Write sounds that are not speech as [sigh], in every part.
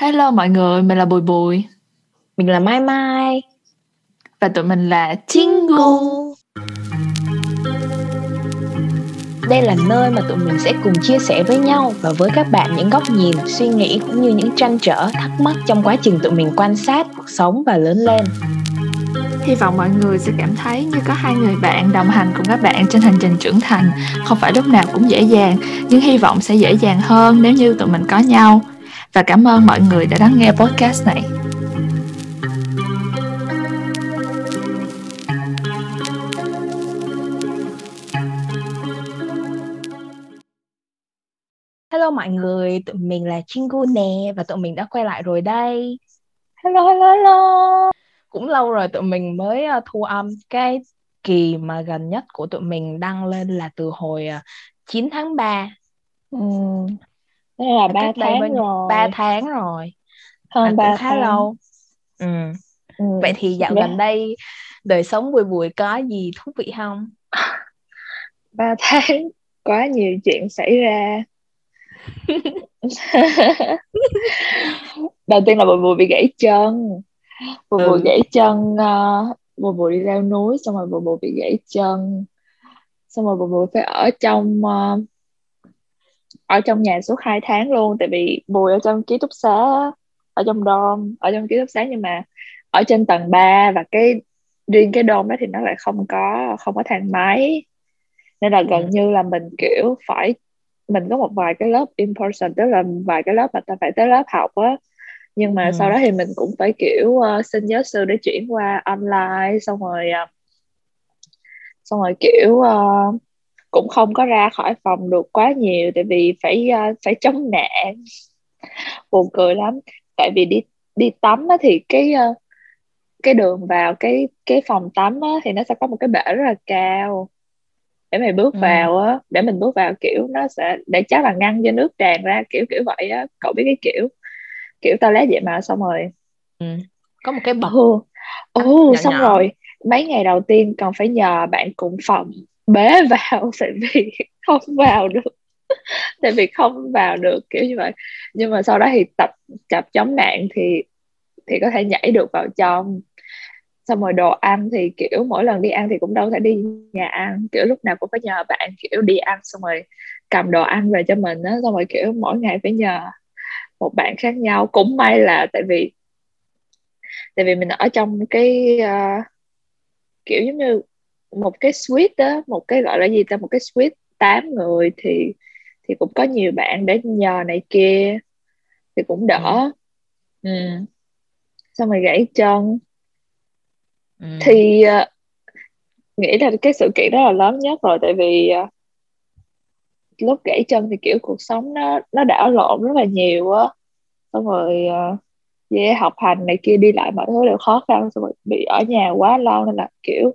Hello mọi người, mình là Bùi Bùi. Mình là Mai Mai. Và tụi mình là Chingu Đây là nơi mà tụi mình sẽ cùng chia sẻ với nhau Và với các bạn những góc nhìn, suy nghĩ cũng như những trăn trở, thắc mắc Trong quá trình tụi mình quan sát cuộc sống và lớn lên. Hy vọng mọi người sẽ cảm thấy như có hai người bạn đồng hành cùng các bạn trên hành trình trưởng thành. Không phải lúc nào cũng dễ dàng Nhưng hy vọng sẽ dễ dàng hơn nếu như tụi mình có nhau và cảm ơn mọi người đã lắng nghe podcast này. Hello mọi người, tụi mình là Chingu nè và tụi mình đã quay lại rồi đây. Hello, hello, hello. Cũng lâu rồi tụi mình mới uh, thu âm cái kỳ mà gần nhất của tụi mình đăng lên là từ hồi uh, 9 tháng 3. Ừ, Thế là ba tháng bên... rồi. Ba tháng rồi. Hơn ba khá tháng. lâu. Ừ. ừ. Vậy thì dạo gần đây đời sống bùi bùi có gì thú vị không? [laughs] Ba tháng quá nhiều chuyện xảy ra. [laughs] Đầu tiên là bùi bùi bị gãy chân. Bùi bùi ừ. gãy chân uh, bùi bùi đi leo núi xong rồi bùi bùi bị gãy chân xong rồi bùi bùi phải ở trong uh, ở trong nhà suốt 2 tháng luôn tại vì bùi ở trong ký túc xá ở trong dorm ở trong ký túc xá nhưng mà ở trên tầng 3 và cái riêng cái dorm đó thì nó lại không có không có thang máy nên là gần ừ. như là mình kiểu phải mình có một vài cái lớp in person tức là vài cái lớp mà ta phải tới lớp học á nhưng mà ừ. sau đó thì mình cũng phải kiểu uh, xin giáo sư để chuyển qua online xong rồi uh, xong rồi kiểu uh, cũng không có ra khỏi phòng được quá nhiều tại vì phải uh, phải chống nạn. Buồn cười lắm. Tại vì đi đi tắm á, thì cái uh, cái đường vào cái cái phòng tắm á, thì nó sẽ có một cái bể rất là cao. Để mày bước ừ. vào á để mình bước vào kiểu nó sẽ để chắc là ngăn cho nước tràn ra kiểu kiểu vậy á. Cậu biết cái kiểu kiểu toilet vậy mà xong rồi. Ừ. có một cái bậc ừ, ừ xong nhỏ. rồi mấy ngày đầu tiên còn phải nhờ bạn cùng phòng bế vào [laughs] tại vì không vào được. [laughs] Tại vì không vào được kiểu như vậy. Nhưng mà sau đó thì tập tập chống nạn thì thì có thể nhảy được vào trong. Xong rồi đồ ăn thì kiểu mỗi lần đi ăn thì cũng đâu thể đi nhà ăn. Kiểu lúc nào cũng phải nhờ bạn kiểu đi ăn xong rồi cầm đồ ăn về cho mình á. Xong rồi kiểu mỗi ngày phải nhờ một bạn khác nhau. Cũng may là tại vì tại vì mình ở trong cái uh, kiểu giống như một cái suite đó một cái gọi là gì ta một cái suite 8 người thì thì cũng có nhiều bạn để nhờ này kia thì cũng đỡ ừ. ừ. xong rồi gãy chân ừ. thì uh, nghĩ là cái sự kiện đó là lớn nhất rồi tại vì uh, lúc gãy chân thì kiểu cuộc sống nó nó đảo lộn rất là nhiều á xong rồi uh, yeah, học hành này kia đi lại mọi thứ đều khó khăn xong rồi bị ở nhà quá lâu nên là kiểu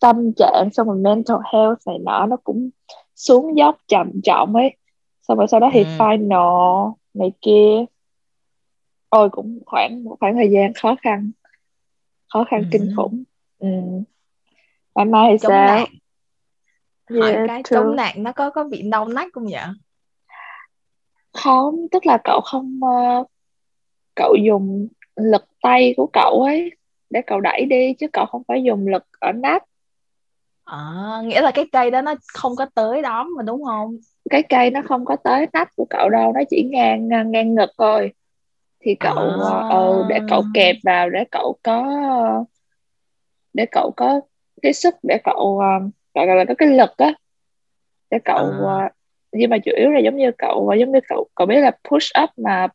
tâm trạng xong rồi mental health này nọ nó cũng xuống dốc trầm trọng ấy xong rồi sau đó thì ừ. final này kia ôi cũng khoảng một khoảng thời gian khó khăn khó khăn ừ. kinh khủng ừ. Mai mai thì sao nạn. Yeah, hỏi cái true. chống nạn nó có có bị đau nách không vậy không tức là cậu không uh, cậu dùng lực tay của cậu ấy để cậu đẩy đi chứ cậu không phải dùng lực ở nách À, nghĩa là cái cây đó nó không có tới đó mà đúng không? Cái cây nó không có tới nách của cậu đâu, nó chỉ ngang ngang, ngực thôi. Thì cậu à. ừ, để cậu kẹp vào để cậu có để cậu có cái sức để cậu gọi là có cái lực á để cậu à. nhưng mà chủ yếu là giống như cậu giống như cậu cậu biết là push up mà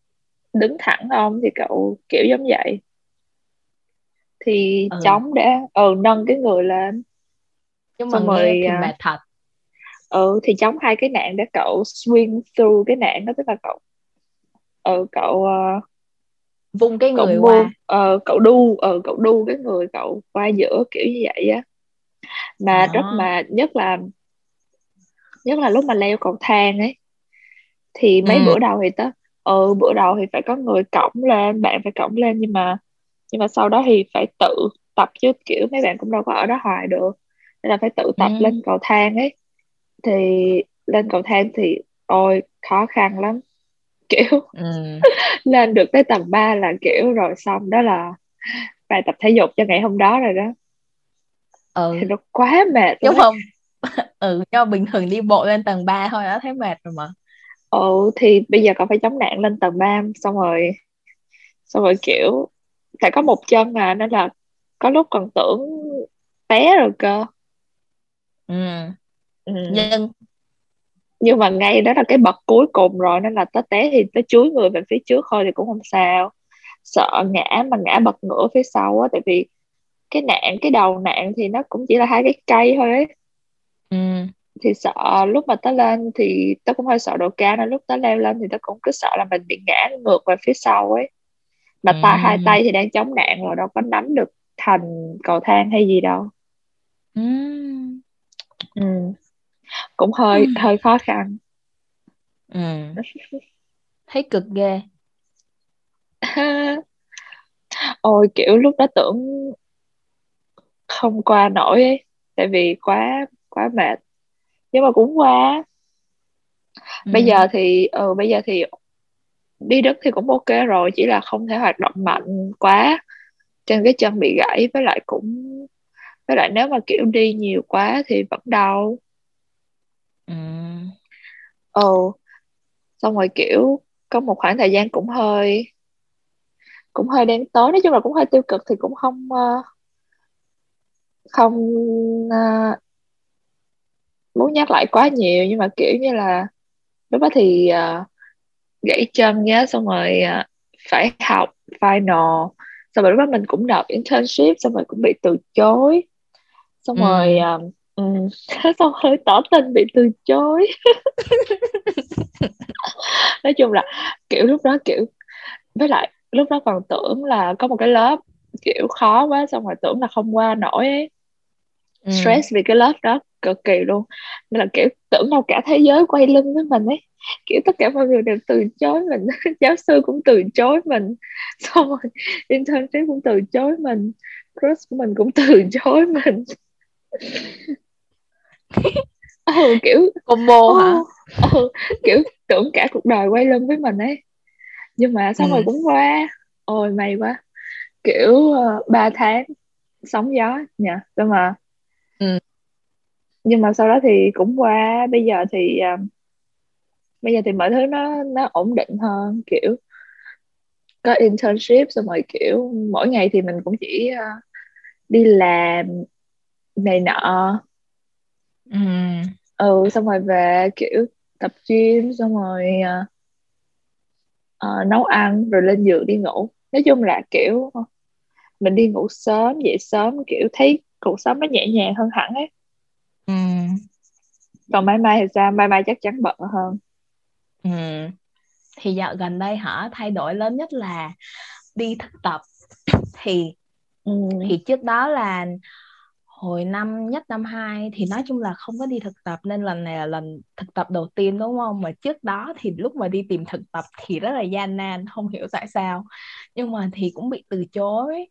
đứng thẳng không thì cậu kiểu giống vậy thì ừ. chống để ừ nâng cái người lên nhưng mà Xong rồi, thì à, mệt thật ừ thì chống hai cái nạn để cậu swing through cái nạn đó tức là cậu ừ cậu uh, vung cái người cậu qua uh, cậu đu ừ, cậu đu cái người cậu qua giữa kiểu như vậy á mà đó. rất mà nhất là nhất là lúc mà leo cầu thang ấy thì mấy ừ. bữa đầu thì tớ ừ bữa đầu thì phải có người cõng lên bạn phải cõng lên nhưng mà nhưng mà sau đó thì phải tự tập chứ kiểu mấy bạn cũng đâu có ở đó hoài được nên là phải tự tập ừ. lên cầu thang ấy thì lên cầu thang thì ôi khó khăn lắm [laughs] kiểu ừ. [laughs] lên được tới tầm 3 là kiểu rồi xong đó là bài tập thể dục cho ngày hôm đó rồi đó ừ. thì nó quá mệt đúng không [laughs] ừ cho bình thường đi bộ lên tầng 3 thôi đã thấy mệt rồi mà ừ thì bây giờ còn phải chống nạn lên tầng 3 xong rồi xong rồi kiểu tại có một chân mà nên là có lúc còn tưởng té rồi cơ ừ. ừ. nhưng nhưng mà ngay đó là cái bậc cuối cùng rồi nên là tới té thì tới chuối người về phía trước thôi thì cũng không sao sợ ngã mà ngã bật ngửa phía sau á tại vì cái nạn cái đầu nạn thì nó cũng chỉ là hai cái cây thôi ấy ừ. thì sợ lúc mà tớ lên thì tớ cũng hơi sợ độ cao nên lúc tớ leo lên thì tớ cũng cứ sợ là mình bị ngã ngược về phía sau ấy mà ừ. hai tay thì đang chống nạn rồi đâu có nắm được thành cầu thang hay gì đâu ừ. Ừ. cũng hơi ừ. hơi khó khăn ừ. thấy cực ghê [laughs] ôi kiểu lúc đó tưởng không qua nổi ấy tại vì quá quá mệt nhưng mà cũng qua ừ. bây giờ thì ừ bây giờ thì đi đất thì cũng ok rồi chỉ là không thể hoạt động mạnh quá trên cái chân bị gãy với lại cũng với lại nếu mà kiểu đi nhiều quá thì vẫn đau ừ. Ừ. Xong rồi kiểu có một khoảng thời gian cũng hơi cũng hơi đen tối. Nói chung là cũng hơi tiêu cực thì cũng không uh, không uh, muốn nhắc lại quá nhiều. Nhưng mà kiểu như là lúc đó thì uh, gãy chân nhá xong rồi uh, phải học final. Xong rồi lúc đó mình cũng nộp internship xong rồi cũng bị từ chối xong ừ. rồi um, [laughs] xong rồi tỏ tình bị từ chối. [laughs] Nói chung là kiểu lúc đó kiểu với lại lúc đó còn tưởng là có một cái lớp kiểu khó quá xong rồi tưởng là không qua nổi ấy. Ừ. stress vì cái lớp đó cực kỳ luôn. Nên là kiểu tưởng đâu cả thế giới quay lưng với mình ấy. Kiểu tất cả mọi người đều từ chối mình [laughs] giáo sư cũng từ chối mình. Xong rồi internship cũng từ chối mình crush của mình cũng từ chối mình [laughs] ừ, kiểu combo oh, hả? ừ, kiểu tưởng cả cuộc đời quay lưng với mình ấy. Nhưng mà xong ừ. rồi cũng qua. Ôi may quá. Kiểu uh, 3 tháng sóng gió nha nhưng mà ừ. nhưng mà sau đó thì cũng qua. Bây giờ thì uh, bây giờ thì mọi thứ nó nó ổn định hơn kiểu có internship xong rồi kiểu mỗi ngày thì mình cũng chỉ uh, đi làm này nọ ừ. ừ xong rồi về kiểu tập gym xong rồi uh, nấu ăn rồi lên giường đi ngủ nói chung là kiểu mình đi ngủ sớm dậy sớm kiểu thấy cuộc sống nó nhẹ nhàng hơn hẳn ấy ừ. còn mai mai thì sao mai mai chắc chắn bận hơn ừ. thì dạo gần đây hả thay đổi lớn nhất là đi thực tập thì ừ. thì trước đó là hồi năm nhất năm hai thì nói chung là không có đi thực tập nên lần này là lần thực tập đầu tiên đúng không? Mà trước đó thì lúc mà đi tìm thực tập thì rất là gian nan không hiểu tại sao. Nhưng mà thì cũng bị từ chối.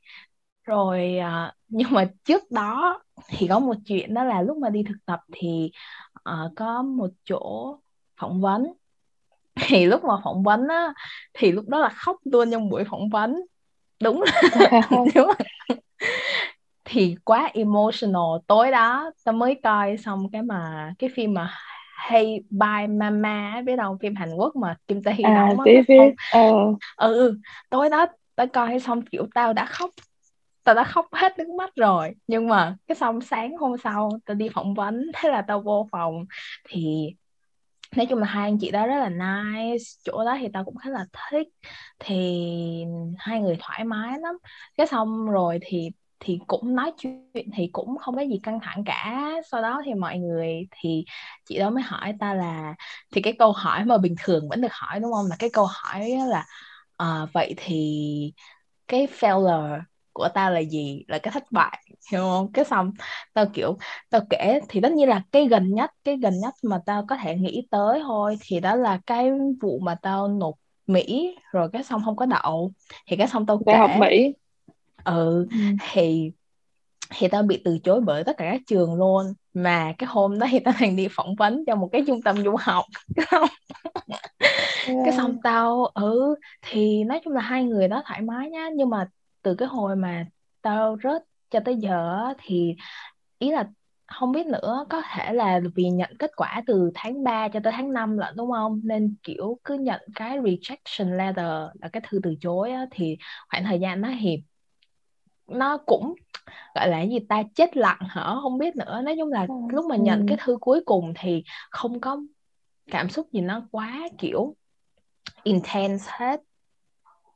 Rồi à, [laughs] nhưng mà trước đó thì có một chuyện đó là lúc mà đi thực tập thì uh, có một chỗ phỏng vấn. [laughs] Thì lúc mà phỏng vấn á thì lúc đó là khóc luôn trong buổi phỏng vấn. Đúng [laughs] nếu mà thì quá emotional. Tối đó tao mới coi xong cái mà cái phim mà Hey Bye Mama biết đâu phim Hàn Quốc mà Kim Tae Hee à, đóng biết biết ờ. ừ, ừ. Tối đó tao coi xong kiểu tao đã khóc tao đã khóc hết nước mắt rồi. Nhưng mà cái xong sáng hôm sau tao đi phỏng vấn thế là tao vô phòng. Thì nói chung là hai anh chị đó rất là nice chỗ đó thì tao cũng khá là thích. Thì hai người thoải mái lắm. Cái xong rồi thì thì cũng nói chuyện thì cũng không có gì căng thẳng cả. Sau đó thì mọi người thì chị đó mới hỏi ta là thì cái câu hỏi mà bình thường vẫn được hỏi đúng không? Là cái câu hỏi là uh, vậy thì cái failure của tao là gì? Là cái thất bại hiểu không? Cái xong tao kiểu tao kể thì tất nhiên là cái gần nhất cái gần nhất mà tao có thể nghĩ tới thôi thì đó là cái vụ mà tao nộp Mỹ rồi cái xong không có đậu. Thì cái xong tao kể học Mỹ ừ, ừ. thì thì tao bị từ chối bởi tất cả các trường luôn. Mà cái hôm đó thì tao đang đi phỏng vấn cho một cái trung tâm du học. Cái xong tao ừ thì nói chung là hai người đó thoải mái nhá. Nhưng mà từ cái hồi mà tao rớt cho tới giờ thì ý là không biết nữa có thể là vì nhận kết quả từ tháng 3 cho tới tháng 5 lận đúng không? Nên kiểu cứ nhận cái rejection letter là cái thư từ chối á, thì khoảng thời gian nó hiệp nó cũng gọi là gì ta chết lặng hả? Không biết nữa. Nói chung là ừ. lúc mà nhận ừ. cái thư cuối cùng thì không có cảm xúc gì nó quá kiểu intense hết.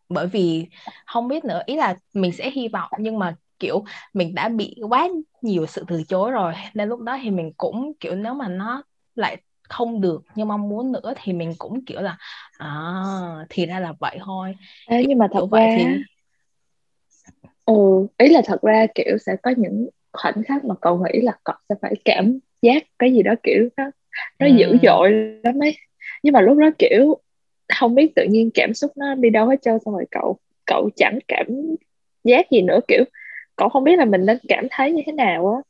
Bởi vì không biết nữa. Ý là mình sẽ hy vọng nhưng mà kiểu mình đã bị quá nhiều sự từ chối rồi. Nên lúc đó thì mình cũng kiểu nếu mà nó lại không được như mong muốn nữa thì mình cũng kiểu là à thì ra là vậy thôi. Ê, nhưng mà thật ra vậy thì ừ, ý là thật ra kiểu sẽ có những khoảnh khắc mà cậu nghĩ là cậu sẽ phải cảm giác cái gì đó kiểu nó nó ừ. dữ dội lắm ấy nhưng mà lúc đó kiểu không biết tự nhiên cảm xúc nó đi đâu hết trơn xong rồi cậu cậu chẳng cảm giác gì nữa kiểu cậu không biết là mình nên cảm thấy như thế nào á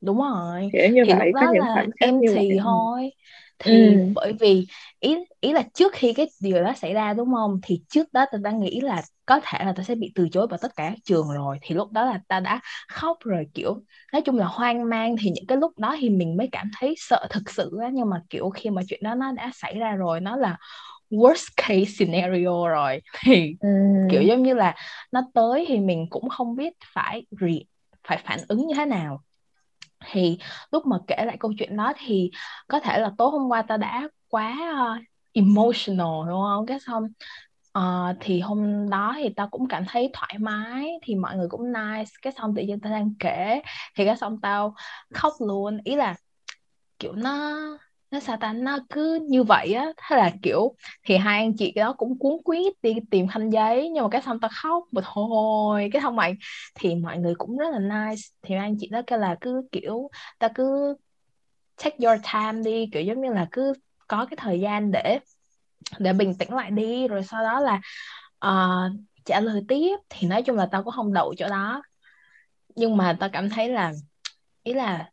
đúng rồi kiểu như thì vậy có những là em thì vậy. thôi thì ừ. bởi vì ý ý là trước khi cái điều đó xảy ra đúng không thì trước đó ta đã nghĩ là có thể là ta sẽ bị từ chối vào tất cả các trường rồi. Thì lúc đó là ta đã khóc rồi kiểu nói chung là hoang mang. Thì những cái lúc đó thì mình mới cảm thấy sợ thực sự á. Nhưng mà kiểu khi mà chuyện đó nó đã xảy ra rồi nó là worst case scenario rồi. [laughs] Thì ừ. kiểu giống như là nó tới thì mình cũng không biết phải re, phải phản ứng như thế nào. Thì lúc mà kể lại câu chuyện đó thì có thể là tối hôm qua ta đã quá uh, emotional đúng không? Cái xong uh, thì hôm đó thì tao cũng cảm thấy thoải mái thì mọi người cũng nice. Cái xong tự nhiên tao đang kể thì cái xong tao khóc luôn. Ý là kiểu nó nó sao ta nó cứ như vậy á. Thế là kiểu thì hai anh chị đó cũng cuốn quýt đi tìm khăn giấy nhưng mà cái xong tao khóc một hồi. Cái xong mày thì mọi người cũng rất là nice. Thì anh chị đó kêu là cứ kiểu ta cứ take your time đi. Kiểu giống như là cứ có cái thời gian để để bình tĩnh lại đi rồi sau đó là uh, trả lời tiếp. Thì nói chung là tao cũng không đậu chỗ đó. Nhưng mà tao cảm thấy là ý là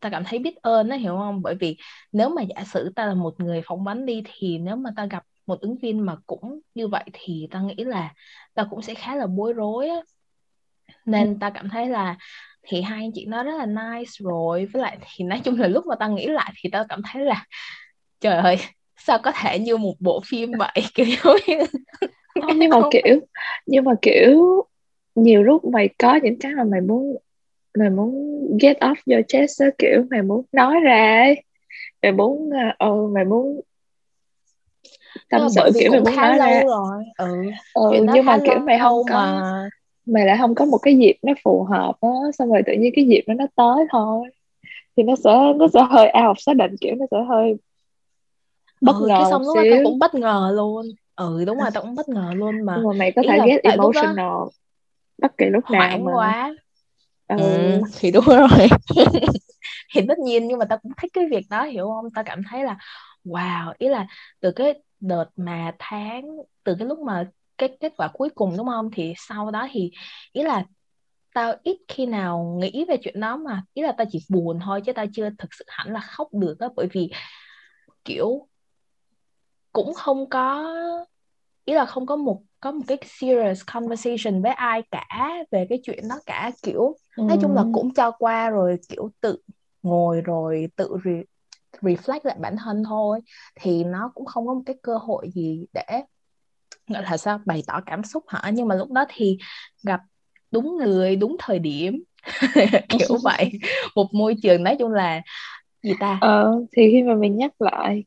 tao cảm thấy biết ơn đó hiểu không? Bởi vì nếu mà giả sử tao là một người phỏng vấn đi thì nếu mà tao gặp một ứng viên mà cũng như vậy thì tao nghĩ là tao cũng sẽ khá là bối rối á. Nên tao cảm thấy là thì hai anh chị nó rất là nice rồi. Với lại thì nói chung là lúc mà tao nghĩ lại thì tao cảm thấy là trời ơi sao có thể như một bộ phim vậy [laughs] kiểu như nhưng mà kiểu nhưng mà kiểu nhiều lúc mày có những cái mà mày muốn mày muốn get off your chest đó, kiểu mày muốn nói ra ấy. mày muốn ờ uh, mày muốn tâm sự kiểu mày muốn nói ra rồi. ừ, ừ nhưng mà kiểu mày không có mà... mày lại không có một cái dịp nó phù hợp á xong rồi tự nhiên cái dịp đó nó tới thôi thì nó sẽ nó sẽ hơi out of xác định kiểu nó sẽ hơi bất ừ, ngờ cái xong lúc tao cũng bất ngờ luôn. Ừ đúng rồi tao cũng bất ngờ luôn mà. Nhưng mà mày có thể get emotional đó... bất kỳ lúc nào mà. quá. Ừ. ừ thì đúng rồi. [laughs] Thì tất nhiên nhưng mà tao cũng thích cái việc đó hiểu không? Tao cảm thấy là wow ý là từ cái đợt mà tháng từ cái lúc mà cái kết quả cuối cùng đúng không? Thì sau đó thì ý là tao ít khi nào nghĩ về chuyện đó mà ý là tao chỉ buồn thôi chứ tao chưa thực sự hẳn là khóc được á. Bởi vì kiểu cũng không có ý là không có một có một cái serious conversation với ai cả về cái chuyện đó cả kiểu ừ. nói chung là cũng cho qua rồi kiểu tự ngồi rồi tự re- reflect lại bản thân thôi. Thì nó cũng không có một cái cơ hội gì để gọi là sao bày tỏ cảm xúc hả? Nhưng mà lúc đó thì gặp đúng người đúng thời điểm. [laughs] Kiểu [laughs] vậy. Một môi trường nói chung là gì ta? Ờ thì khi mà mình nhắc lại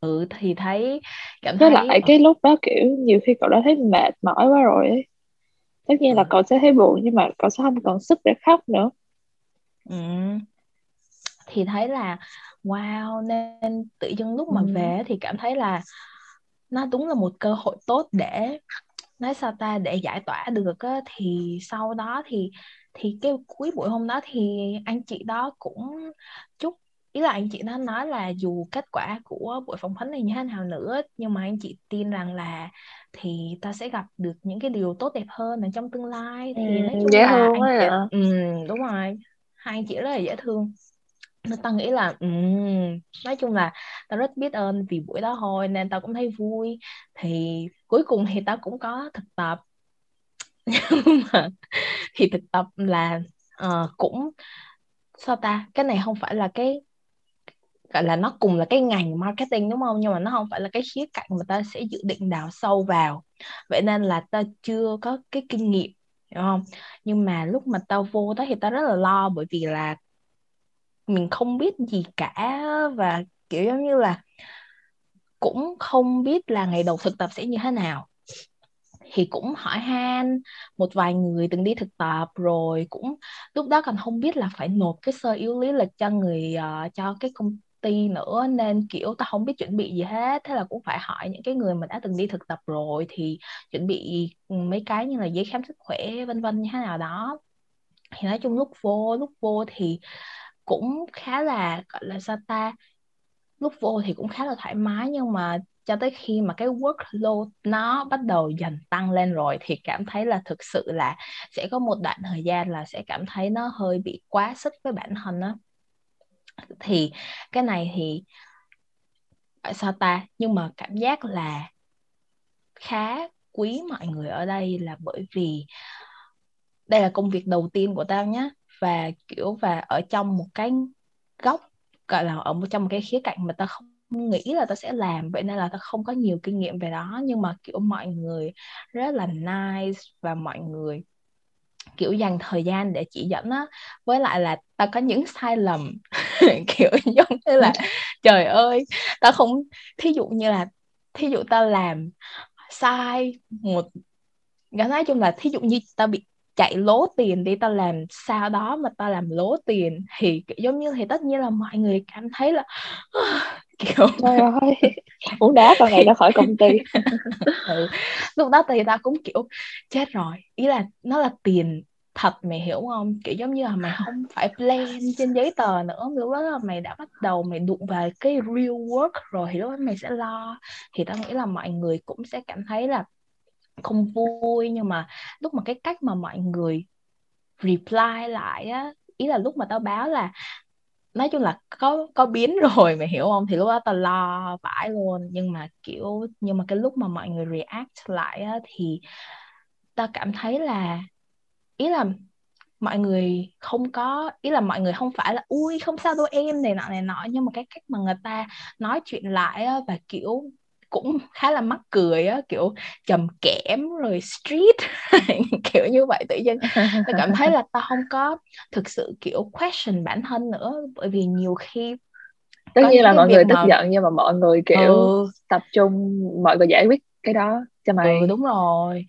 ừ thì thấy cảm với thấy lại cái lúc đó kiểu nhiều khi cậu đã thấy mệt mỏi quá rồi ấy tất nhiên ừ. là cậu sẽ thấy buồn nhưng mà cậu sẽ không còn sức để khóc nữa ừ. thì thấy là wow nên tự dưng lúc mà ừ. về thì cảm thấy là nó đúng là một cơ hội tốt để nói sao ta để giải tỏa được á thì sau đó thì thì cái cuối buổi hôm đó thì anh chị đó cũng chúc ý là anh chị nó nói là dù kết quả của buổi phỏng vấn này như thế nào nữa nhưng mà anh chị tin rằng là thì ta sẽ gặp được những cái điều tốt đẹp hơn ở trong tương lai. Thì ừ, nói chung dễ là thương anh chị ừ, đúng rồi. Hai anh chị rất là dễ thương. Nên tao nghĩ là um, nói chung là tao rất biết ơn vì buổi đó thôi nên tao cũng thấy vui. Thì cuối cùng thì tao cũng có thực tập. [laughs] Nhưng mà thì thực tập là uh, cũng sao ta? Cái này không phải là cái gọi là nó cùng là cái ngành marketing đúng không? Nhưng mà nó không phải là cái khía cạnh mà ta sẽ dự định đào sâu vào. Vậy nên là ta chưa có cái kinh nghiệm hiểu không? Nhưng mà lúc mà tao vô đó thì tao rất là lo bởi vì là mình không biết gì cả và kiểu giống như là cũng không biết là ngày đầu thực tập sẽ như thế nào. Thì cũng hỏi han một vài người từng đi thực tập rồi cũng lúc đó còn không biết là phải nộp cái sơ yếu lý lịch cho người uh, cho cái công ty nữa, nên, kiểu ta không biết chuẩn bị gì hết. Thế là cũng phải hỏi những cái người mà đã từng đi thực tập rồi thì chuẩn bị ừ, mấy cái như là giấy khám sức khỏe, vân vân như thế nào đó. Thì nói chung lúc vô lúc vô thì cũng khá là, gọi là sao ta, lúc vô thì cũng khá là thoải mái. Nhưng mà cho tới khi mà cái workload nó bắt đầu dần tăng lên rồi thì cảm thấy là thực sự là sẽ có một đoạn thời gian là sẽ cảm thấy nó hơi bị quá sức với bản thân đó thì cái này thì ờ, sao ta? Nhưng mà cảm giác là khá quý mọi người ở đây là bởi vì đây là công việc đầu tiên của tao nhé và, kiểu, và ở trong một cái góc, gọi là, ở một trong một cái khía cạnh mà tao không nghĩ là tao sẽ làm. Vậy nên là tao không có nhiều kinh nghiệm về đó. Nhưng mà, kiểu, mọi người rất là nice và mọi người kiểu dành thời gian để chỉ dẫn á. Với lại là tao có những sai lầm, [laughs] kiểu giống như là, trời ơi, tao không, thí dụ như là, thí dụ tao làm sai một, nói chung là thí dụ như tao bị chạy lố tiền đi, tao làm sao đó mà tao làm lố tiền, thì kiểu giống như, thì tất nhiên là mọi người cảm thấy là kiểu [laughs] trời ơi [laughs] muốn đá con này ra khỏi công ty. [laughs] Ừ. lúc đó thì ta cũng kiểu chết rồi. Ý là nó là tiền thật mày hiểu không? Kiểu giống như là mày không phải plan trên giấy tờ nữa. Lúc đó là mày đã bắt đầu mày đụng vào cái real work rồi thì lúc đó mày sẽ lo. Thì tao nghĩ là mọi người cũng sẽ cảm thấy là không vui. Nhưng mà lúc mà cái cách mà mọi người reply lại á ý là lúc mà tao báo là nói chung là có có biến [laughs] rồi mày hiểu không? Thì lúc đó tao lo vãi luôn. Nhưng mà kiểu nhưng mà cái lúc mà mọi người react lại á, thì tao cảm thấy là ý là mọi người không có ý là mọi người không phải là ui không sao đâu em này nọ này nọ. Nhưng mà cái cách mà người ta nói chuyện lại á, và kiểu cũng khá là mắc cười á kiểu trầm kẽm rồi street [laughs] kiểu như vậy tự nhiên tôi cảm thấy là tao không có thực sự kiểu question bản thân nữa bởi vì nhiều khi tất nhiên là mọi người tức mà... giận nhưng mà mọi người kiểu ừ. tập trung mọi người giải quyết cái đó cho mày ừ, đúng rồi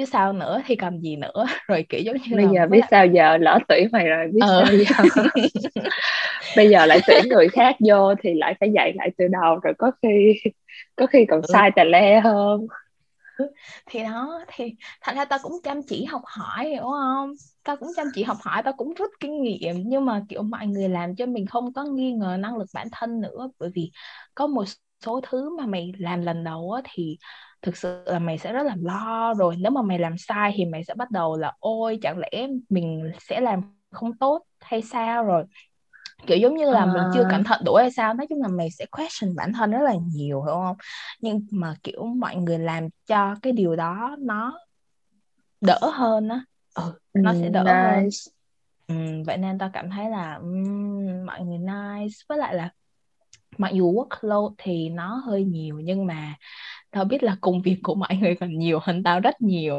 chứ sao nữa thì cầm gì nữa? [laughs] Rồi kiểu giống như bây giờ biết sao giờ lỡ tuyển mày rồi biết ừ. sao giờ. [laughs] [laughs] Bây giờ lại tuyển người khác vô thì lại phải dạy lại từ đầu rồi có khi có khi còn ừ. sai tà le hơn. Thì đó thì thành ra tao cũng chăm chỉ học hỏi hiểu không? Tao cũng chăm chỉ học hỏi tao cũng rút kinh nghiệm nhưng mà kiểu mọi người làm cho mình không có nghi ngờ năng lực bản thân nữa. Bởi vì có một số thứ mà mày làm lần đầu á thì thực sự là mày sẽ rất là lo rồi nếu mà mày làm sai thì mày sẽ bắt đầu là ôi chẳng lẽ mình sẽ làm không tốt hay sao rồi kiểu giống như là à. mình chưa cẩn à. thận đủ hay sao nói chung là mày sẽ question bản thân rất là nhiều hiểu không nhưng mà kiểu mọi người làm cho cái điều đó nó đỡ hơn á ừ, nó sẽ đỡ nice. hơn ừ, vậy nên tao cảm thấy là um, mọi người nice với lại là mặc dù workload thì nó hơi nhiều nhưng mà tao biết là công việc của mọi người còn nhiều hơn tao rất nhiều.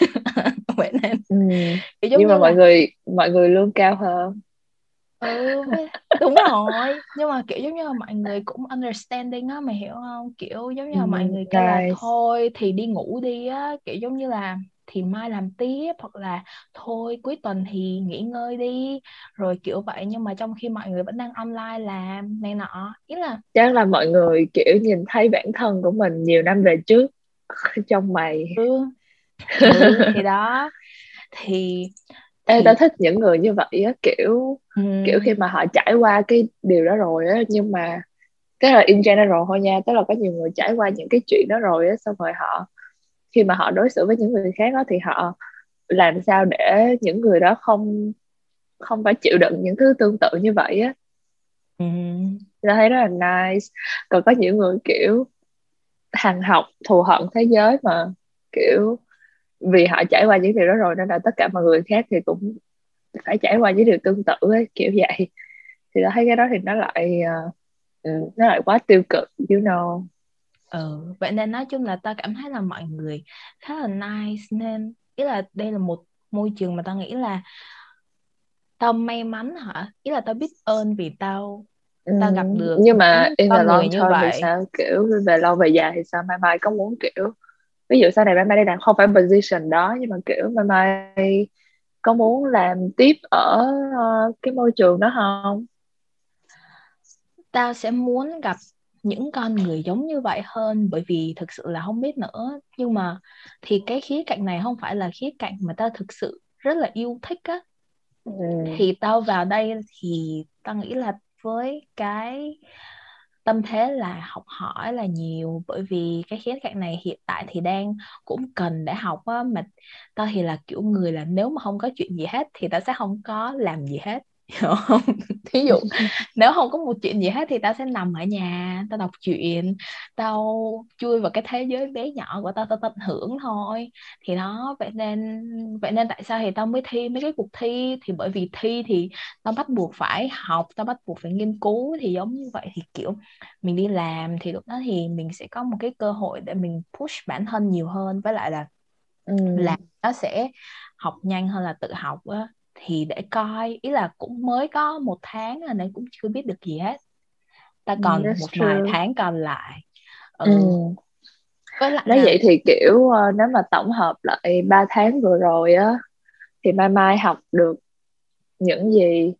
[laughs] Vậy nên ừ. nhưng mà là... mọi người mọi người lương cao hơn ừ đúng rồi. Nhưng mà kiểu giống như là mọi người cũng understanding á mày hiểu không? Kiểu giống như là mọi người kêu là thôi thì đi ngủ đi á. Kiểu giống như là thì mai làm tiếp hoặc là thôi cuối tuần thì nghỉ ngơi đi rồi kiểu vậy nhưng mà trong khi mọi người vẫn đang online làm này nọ ý là chắc là mọi người kiểu nhìn thấy bản thân của mình nhiều năm về trước [laughs] trong mày ừ. [laughs] ừ thì đó thì Ê, thì... tao thích những người như vậy á kiểu ừ. kiểu khi mà họ trải qua cái điều đó rồi á nhưng mà cái là in general thôi nha tức là có nhiều người trải qua những cái chuyện đó rồi á xong rồi họ khi mà họ đối xử với những người khác đó thì họ làm sao để những người đó không không phải chịu đựng những thứ tương tự như vậy á. Ừ. Tôi thấy rất là nice. Còn có những người kiểu hằng học thù hận thế giới mà kiểu vì họ trải qua những điều đó rồi nên là tất cả mọi người khác thì cũng phải trải qua những điều tương tự ấy, kiểu vậy. Thì tôi thấy cái đó thì nó lại uh, nó lại quá tiêu cực you know ừ vậy nên nói chung là ta cảm thấy là mọi người khá là nice nên ý là đây là một môi trường mà tao nghĩ là tao may mắn hả? Ý là tao biết ơn vì tao tao gặp được nhưng mà in the long term thì sao? Kiểu về lâu về dài thì sao? Mai mai có muốn kiểu ví dụ sau này mai mai đây đang không phải position đó nhưng mà kiểu mai mai có muốn làm tiếp ở uh, cái môi trường đó không? Tao sẽ muốn gặp những con người giống như vậy hơn bởi vì thực sự là không biết nữa. Nhưng mà thì cái khía cạnh này không phải là khía cạnh mà tao thực sự rất là yêu thích á. Ừ. thì tao vào đây thì tao nghĩ là với cái tâm thế là học hỏi là nhiều bởi vì cái khía cạnh này hiện tại thì đang cũng cần để học á. Mà tao thì là kiểu người là nếu mà không có chuyện gì hết thì tao sẽ không có làm gì hết [laughs] hiểu không? Thí dụ [laughs] nếu không có một chuyện gì hết thì tao sẽ nằm ở nhà tao đọc truyện tao chui vào cái thế giới bé nhỏ của tao tao tận hưởng thôi. Thì đó vậy nên vậy nên tại sao thì tao mới thi mấy cái cuộc thi? Thì bởi vì thi thì tao bắt buộc phải học tao bắt buộc phải nghiên cứu. Thì giống như vậy thì kiểu mình đi làm thì lúc đó thì mình sẽ có một cái cơ hội để mình push bản thân nhiều hơn. Với lại là ừ. làm nó sẽ học nhanh hơn là tự học á thì để coi ý là cũng mới có một tháng rồi nên cũng chưa biết được gì hết ta ừ, còn That's một true. vài tháng còn lại ừ. ừ. với lại nói là... vậy thì kiểu uh, nếu mà tổng hợp lại 3 tháng vừa rồi á thì mai mai học được những gì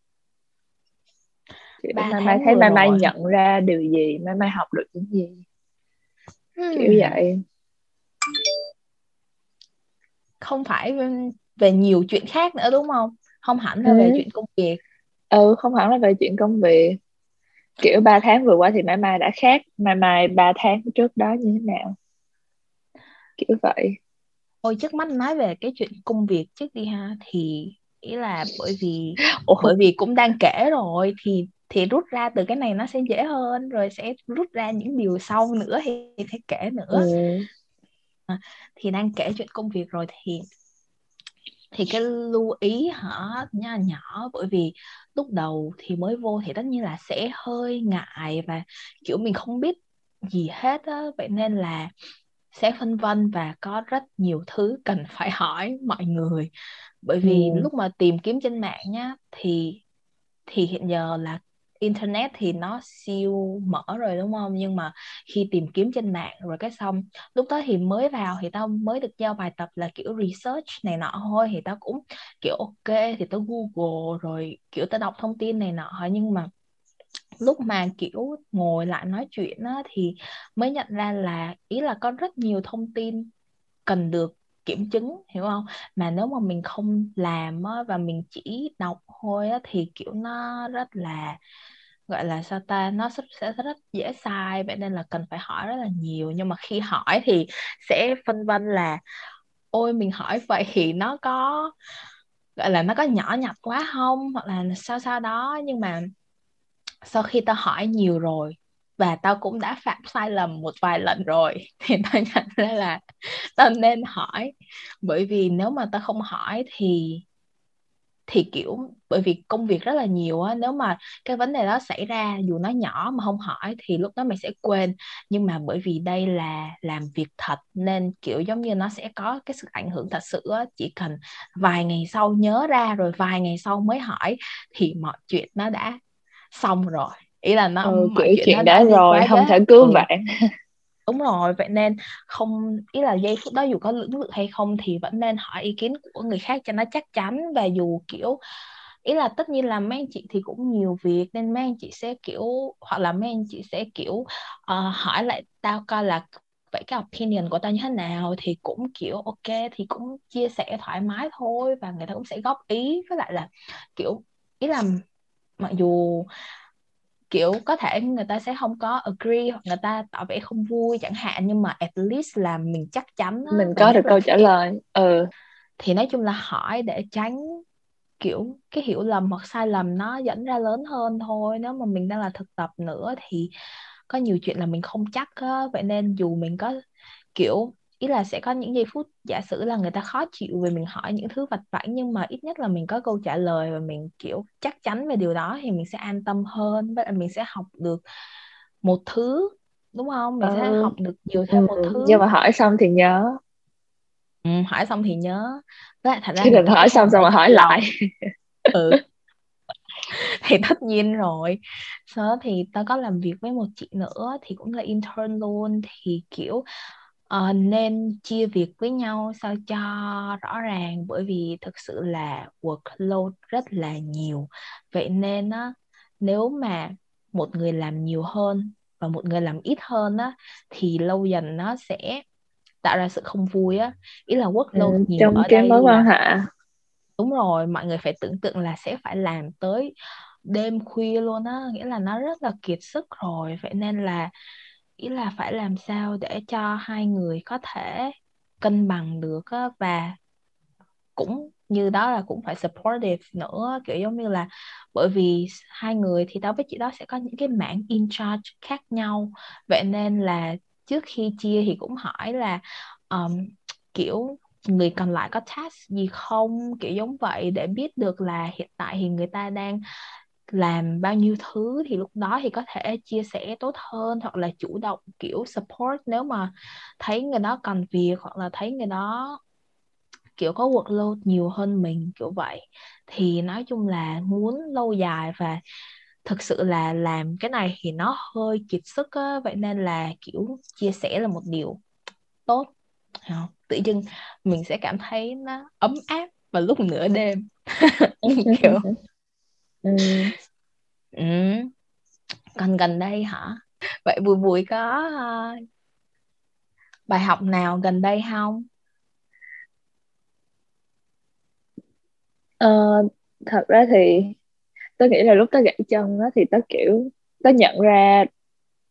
mai mai thấy mai mai nhận ra điều gì mai mai học được những gì hmm. kiểu vậy không phải về nhiều chuyện khác nữa đúng không không hẳn là ừ. về chuyện công việc. Ừ không hẳn là về chuyện công việc. Kiểu 3 tháng vừa qua thì mai mai đã khác. Mai mai 3 tháng trước đó như thế nào? Kiểu vậy. Ôi trước mắt nói về cái chuyện công việc trước đi ha. Thì ý là bởi vì Ủa? bởi vì cũng đang kể rồi thì thì rút ra từ cái này nó sẽ dễ hơn rồi sẽ rút ra những điều sau nữa thì sẽ kể nữa. Ừ. à, thì đang kể chuyện công việc rồi thì thì cái lưu ý hả nha nhỏ bởi vì lúc đầu thì mới vô thì tất nhiên là sẽ hơi ngại và kiểu mình không biết gì hết á vậy nên là sẽ phân vân và có rất nhiều thứ cần phải [laughs] hỏi mọi người bởi vì ừ. lúc mà tìm kiếm trên mạng nhá thì thì hiện giờ là internet thì nó siêu mở rồi đúng không? Nhưng mà khi tìm kiếm trên mạng rồi cái xong lúc đó thì mới vào thì tao mới được giao bài tập là kiểu research này nọ thôi. Thì tao cũng kiểu ok thì tao google rồi kiểu tao đọc thông tin này nọ nhưng mà lúc mà kiểu ngồi lại nói chuyện á, thì mới nhận ra là ý là có rất nhiều thông tin cần được kiểm chứng hiểu không? Mà nếu mà mình không làm á, và mình chỉ đọc thôi á, thì kiểu nó rất là gọi là sao ta nó sẽ, rất dễ sai. Vậy nên là cần phải hỏi rất là nhiều. Nhưng mà khi hỏi thì sẽ phân vân là ôi mình hỏi vậy thì nó có gọi là nó có nhỏ nhặt quá không? Hoặc là sao sao đó. Nhưng mà sau khi tao hỏi nhiều rồi và tao cũng đã phạm sai lầm một vài lần rồi. [laughs] Thì tao nhận ra là tao nên hỏi. Bởi vì nếu mà tao không hỏi thì thì kiểu, bởi vì công việc rất là nhiều á, nếu mà cái vấn đề đó xảy ra, dù nó nhỏ mà không hỏi thì lúc đó mày sẽ quên. Nhưng mà bởi vì đây là làm việc thật nên kiểu giống như nó sẽ có cái sự ảnh hưởng thật sự á. Chỉ cần vài ngày sau nhớ ra rồi vài ngày sau mới hỏi thì mọi chuyện nó đã xong rồi ý là nó ừ, mọi chuyện, chuyện đã, đã rồi không thể cứu ừ. đúng rồi vậy nên không ý là giây phút đó dù có lưỡng lự hay không thì vẫn nên hỏi ý kiến của người khác cho nó chắc chắn. Và dù kiểu ý là tất nhiên là mấy anh chị thì cũng nhiều việc nên mấy anh chị sẽ kiểu hoặc là mấy anh chị sẽ kiểu uh, hỏi lại tao coi là vậy cái opinion của tao như thế nào thì cũng kiểu ok thì cũng chia sẻ thoải mái thôi và người ta cũng sẽ góp ý. Với lại là kiểu ý là mặc dù kiểu có thể người ta sẽ không có agree hoặc người ta tỏ vẻ không vui chẳng hạn nhưng mà at least là mình chắc chắn đó, mình có được câu trả lời. Ừ. Thì nói chung là hỏi để tránh kiểu cái hiểu lầm hoặc sai lầm nó dẫn ra lớn hơn thôi. Nếu mà mình đang là thực tập nữa thì có nhiều chuyện là mình không chắc á. Vậy nên dù mình có kiểu ý là sẽ có những giây phút giả sử là người ta khó chịu vì mình hỏi những thứ vặt vãnh nhưng mà ít nhất là mình có câu trả lời và mình kiểu chắc chắn về điều đó thì mình sẽ an tâm hơn và mình sẽ học được một thứ đúng không? Mình ừ. sẽ học được nhiều thêm ừ. một thứ. nhưng mà hỏi xong thì nhớ. Ừ, hỏi xong thì nhớ. Với thật ra đừng hỏi xong xong rồi hỏi lại. [laughs] Ừ. Thì tất nhiên rồi. Sau đó thì tao có làm việc với một chị nữa thì cũng là intern luôn. Thì kiểu uh, nên chia việc với nhau sao cho rõ ràng? Bởi vì thực sự là workload rất là nhiều. Vậy nên á nếu mà một người làm nhiều hơn và một người làm ít hơn á thì lâu dần nó sẽ tạo ra sự không vui á. Ý là workload ừ, nhiều trong ở cái đây mối quan hệ. Đúng rồi mọi người phải tưởng tượng là sẽ phải làm tới đêm khuya luôn á. Nghĩa là nó rất là kiệt sức rồi. Vậy nên là ý là phải làm sao để cho hai người có thể cân bằng được á, và cũng như đó là cũng phải supportive nữa kiểu giống như là bởi vì hai người thì tao với chị đó sẽ có những cái mảng in charge khác nhau. Vậy nên là trước khi chia thì cũng hỏi là um, kiểu người còn lại có task gì không? Kiểu giống vậy để biết được là hiện tại thì người ta đang làm bao nhiêu thứ thì lúc đó thì có thể chia sẻ tốt hơn hoặc là chủ động, kiểu, support nếu mà thấy người đó cần việc hoặc là thấy người đó, kiểu, có workload nhiều hơn mình, kiểu vậy thì nói chung là muốn lâu dài và thực sự là làm cái này thì nó hơi kiệt sức á, vậy nên là, kiểu, chia sẻ là một điều tốt không? tự dưng mình sẽ cảm thấy nó ấm áp vào lúc nửa đêm [laughs] kiểu ừ. ừ. còn gần đây hả vậy bùi bùi có uh, bài học nào gần đây không ờ, thật ra thì tôi nghĩ là lúc tớ gãy chân á thì tớ kiểu tớ nhận ra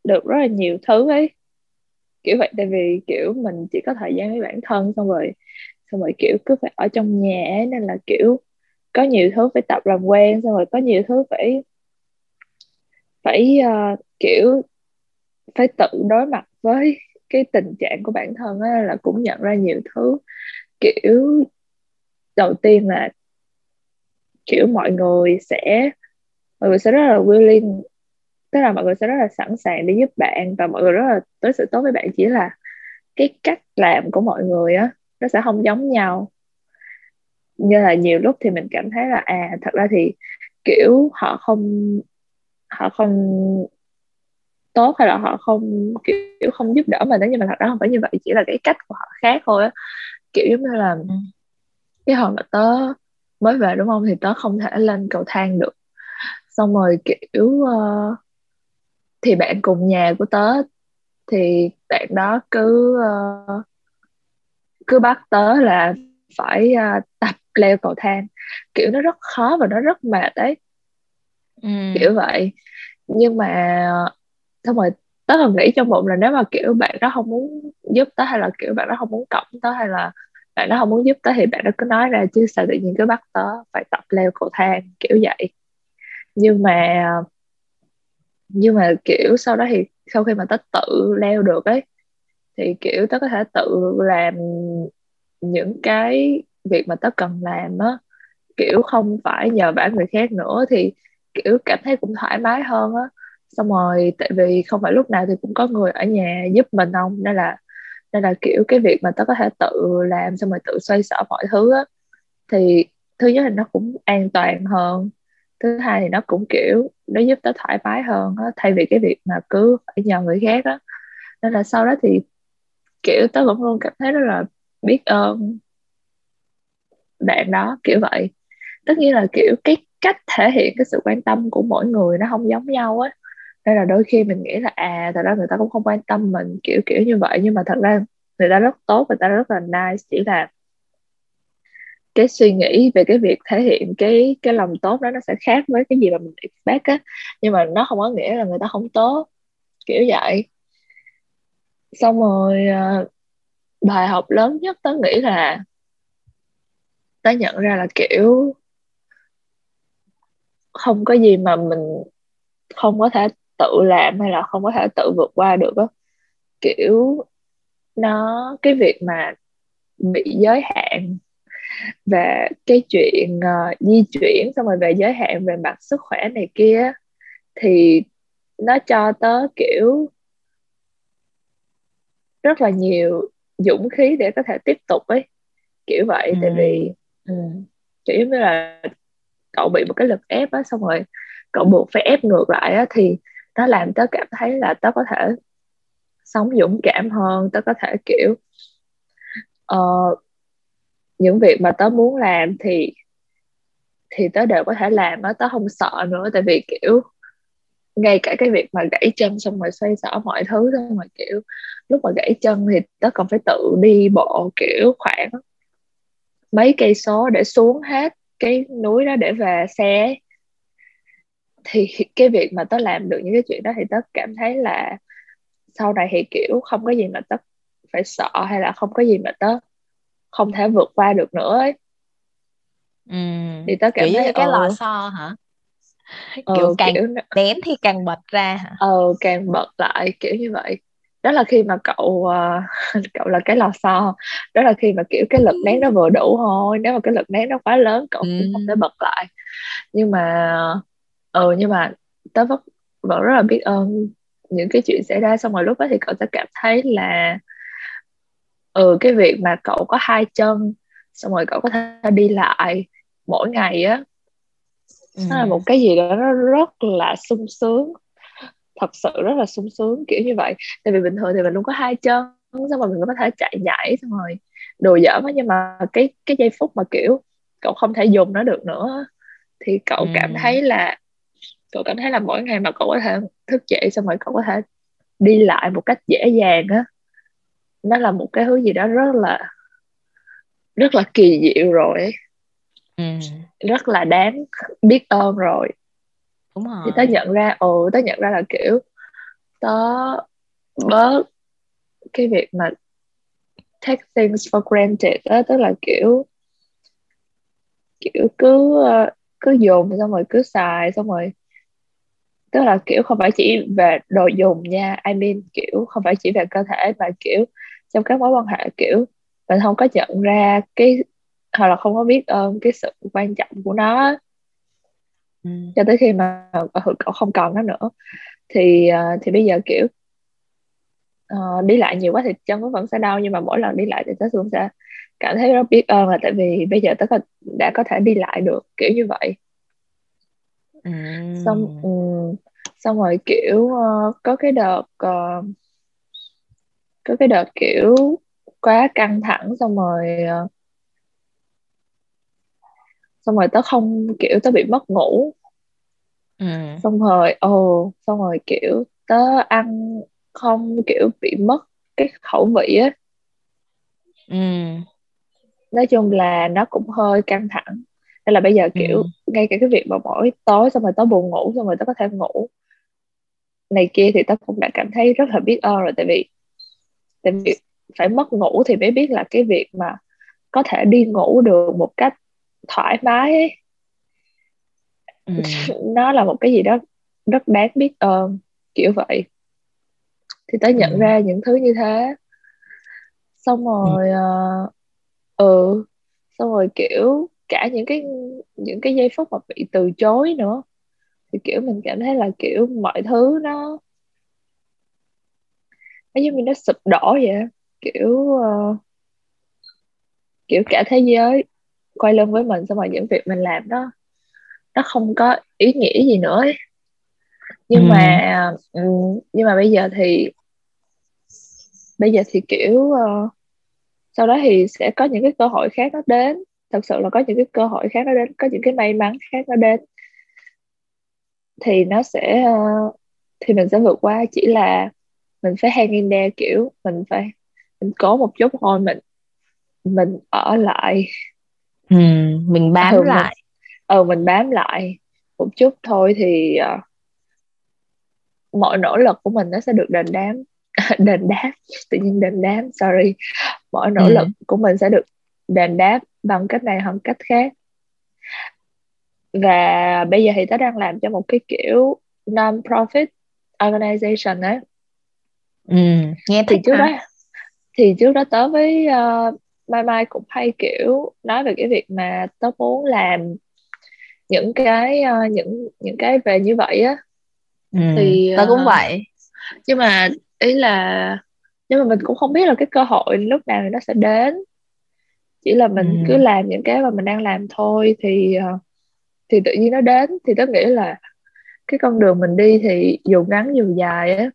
được rất là nhiều thứ ấy kiểu vậy tại vì kiểu mình chỉ có thời gian với bản thân xong rồi xong rồi kiểu cứ phải ở trong nhà ấy, nên là kiểu có nhiều thứ phải tập làm quen xong rồi có nhiều thứ phải phải uh, kiểu phải tự đối mặt với cái tình trạng của bản thân á là cũng nhận ra nhiều thứ. Kiểu đầu tiên là kiểu mọi người sẽ mọi người sẽ rất là willing tức là mọi người sẽ rất là sẵn sàng để giúp bạn và mọi người rất là đối xử tốt với bạn chỉ là cái cách làm của mọi người á nó sẽ không giống nhau như là nhiều lúc thì mình cảm thấy là à thật ra thì kiểu họ không họ không tốt hay là họ không kiểu không giúp đỡ mình đó nhưng mà thật ra không phải như vậy chỉ là cái cách của họ khác thôi á. Kiểu giống như là ừ. cái hồi mà tớ mới về đúng không? Thì tớ không thể lên cầu thang được. Xong rồi kiểu uh, thì bạn cùng nhà của tớ thì bạn đó cứ uh, cứ bắt tớ là phải uh, tập leo cầu thang. Kiểu nó rất khó và nó rất mệt đấy ừ. kiểu vậy. Nhưng mà xong rồi tớ còn nghĩ trong bụng là nếu mà kiểu bạn đó không muốn giúp tớ hay là kiểu bạn đó không muốn cộng tớ hay là bạn đó không muốn giúp tớ thì bạn đó cứ nói ra chứ sao tự nhiên cứ bắt tớ phải tập leo cầu thang kiểu vậy. Nhưng mà nhưng mà kiểu sau đó thì sau khi mà tớ tự leo được ấy thì kiểu tớ có thể tự làm những cái việc mà tớ cần làm á, kiểu, không phải nhờ vả người khác nữa thì, kiểu, cảm thấy cũng thoải mái hơn á. Xong rồi, tại vì không phải lúc nào thì cũng có người ở nhà giúp mình không? Nên là nên là, kiểu, cái việc mà tớ có thể tự làm xong rồi tự xoay sở mọi thứ á, thì thứ nhất là nó cũng an toàn hơn. Thứ hai thì nó cũng, kiểu, nó giúp tớ thoải mái hơn á, thay vì cái việc mà cứ phải nhờ người khác á. Nên là sau đó thì, kiểu, tớ cũng luôn cảm thấy rất là biết ơn bạn đó, kiểu vậy. Tất nhiên là, kiểu, cái cách thể hiện cái sự quan tâm của mỗi người nó không giống nhau á. Nên là đôi khi mình nghĩ là à thật ra người ta cũng không quan tâm mình, kiểu kiểu như vậy. Nhưng mà thật ra người ta rất tốt, người ta rất là nice. Chỉ là cái suy nghĩ về cái việc thể hiện cái cái lòng tốt đó nó sẽ khác với cái gì mà mình expect á. Nhưng mà nó không có nghĩa là người ta không tốt, kiểu vậy. Xong rồi ờ, bài học lớn nhất tớ nghĩ là tớ nhận ra là kiểu không có gì mà mình không có thể tự làm hay là không có thể tự vượt qua được á kiểu nó cái việc mà bị giới hạn về cái chuyện uh, di chuyển xong rồi về giới hạn về mặt sức khỏe này kia thì nó cho tớ kiểu rất là nhiều dũng khí để có thể tiếp tục ấy kiểu vậy ừ. tại vì ừ, kiểu như là cậu bị một cái lực ép á xong rồi cậu buộc phải ép ngược lại á thì nó làm tớ cảm thấy là tớ có thể sống dũng cảm hơn tớ có thể kiểu uh, những việc mà tớ muốn làm thì thì tớ đều có thể làm á tớ không sợ nữa tại vì kiểu ngay cả cái việc mà gãy chân xong rồi xoay sở mọi thứ xong rồi kiểu lúc mà gãy chân thì tớ còn phải tự đi bộ kiểu khoảng mấy cây số để xuống hết cái núi đó để về xe thì cái việc mà tớ làm được những cái chuyện đó thì tớ cảm thấy là sau này thì kiểu không có gì mà tớ phải sợ hay là không có gì mà tớ không thể vượt qua được nữa ấy. Ừ. thì tớ cảm kiểu thấy cái lò xo hả? ừ, kiểu càng kiểu... nén thì càng bật ra hả? ờ càng bật lại kiểu như vậy đó là khi mà cậu uh, [laughs] cậu là cái lò xo đó là khi mà kiểu cái lực nén nó vừa đủ thôi nếu mà cái lực nén nó quá lớn cậu ừ. cũng không thể bật lại nhưng mà ừ nhưng mà tớ vẫn vẫn rất là biết ơn những cái chuyện xảy ra xong rồi lúc đó thì cậu sẽ cảm thấy là ừ cái việc mà cậu có hai chân xong rồi cậu có thể đi lại mỗi ngày á ừ. nó là một cái gì đó nó rất là sung sướng thật sự rất là sung sướng kiểu như vậy tại vì bình thường thì mình luôn có hai chân xong rồi mình có thể chạy nhảy xong rồi đồ dở á nhưng mà cái cái giây phút mà kiểu cậu không thể dùng nó được nữa thì cậu ừ. cảm thấy là cậu cảm thấy là mỗi ngày mà cậu có thể thức dậy xong rồi cậu có thể đi lại một cách dễ dàng á nó là một cái thứ gì đó rất là rất là kỳ diệu rồi. Ừ. rất là đáng biết ơn rồi đúng rồi thì tớ nhận ra ồ tớ nhận ra là kiểu tớ bớt cái việc mà take things for granted đó tức là kiểu kiểu cứ ờ, cứ dùng xong rồi cứ xài xong rồi tức là kiểu không phải chỉ về đồ dùng nha I mean kiểu không phải chỉ về cơ thể mà kiểu trong các mối quan hệ kiểu mình không có nhận ra cái hoặc là không có biết ơn cái sự quan trọng của nó ừ. cho tới khi mà cậu không còn nó nữa thì uh, thì bây giờ kiểu uh, đi lại nhiều quá thì chân nó vẫn sẽ đau nhưng mà mỗi lần đi lại thì tớ cũng sẽ cảm thấy rất biết ơn là tại vì bây giờ tớ đã có thể đi lại được kiểu như vậy ừ. xong um, xong rồi kiểu uh, có cái đợt uh, có cái đợt kiểu quá căng thẳng xong rồi uh, xong rồi tớ không kiểu tớ bị mất ngủ ừ. xong rồi ồ oh, xong rồi kiểu tớ ăn không kiểu bị mất cái khẩu vị á ừ. nói chung là nó cũng hơi căng thẳng nên là bây giờ kiểu ừ. ngay cả cái việc mà mỗi tối xong rồi tớ buồn ngủ xong rồi tớ có thể ngủ này kia thì tớ cũng đã cảm thấy rất là biết ơn rồi tại vì tại vì phải mất ngủ thì mới biết là cái việc mà có thể đi ngủ được một cách thoải mái ấy. Ừ. [laughs] nó là một cái gì đó rất đáng biết ơn kiểu vậy thì tớ nhận ừ. ra những thứ như thế xong rồi ừ. uh, ừ xong rồi kiểu cả những cái những cái giây phút mà bị từ chối nữa thì kiểu mình cảm thấy là kiểu mọi thứ nó nó giống như nó sụp đổ vậy kiểu uh, kiểu cả thế giới quay lưng với mình xong rồi những việc mình làm đó nó không có ý nghĩa gì nữa ấy. nhưng ừ. mà um, nhưng mà bây giờ thì bây giờ thì kiểu uh, sau đó thì sẽ có những cái cơ hội khác nó đến thật sự là có những cái cơ hội khác nó đến có những cái may mắn khác nó đến thì nó sẽ uh, thì mình sẽ vượt qua chỉ là mình phải hang in there kiểu mình phải mình cố một chút thôi mình mình ở lại ừ, mình bám ừ, lại mình, ừ mình bám lại một chút thôi thì uh, mọi nỗ lực của mình nó sẽ được đền đáp. [laughs] Đền đáp tự nhiên đền đáp sorry. Mọi nỗ ừ. lực của mình sẽ được đền đáp bằng cách này hoặc cách khác. Và bây giờ thì tớ đang làm cho một cái kiểu non-profit organization ấy ừ, nghe thì trước ha. đó thì trước đó tớ với uh, Mai Mai cũng hay kiểu nói về cái việc mà tớ muốn làm những cái uh, những những cái về như vậy á. Ừ, thì tớ cũng uh, vậy. nhưng mà ý là nhưng mà mình cũng không biết là cái cơ hội lúc nào thì nó sẽ đến. Chỉ là mình ừ. cứ làm những cái mà mình đang làm thôi thì uh, thì tự nhiên nó đến. Thì tớ nghĩ là cái con đường mình đi thì dù ngắn dù dài á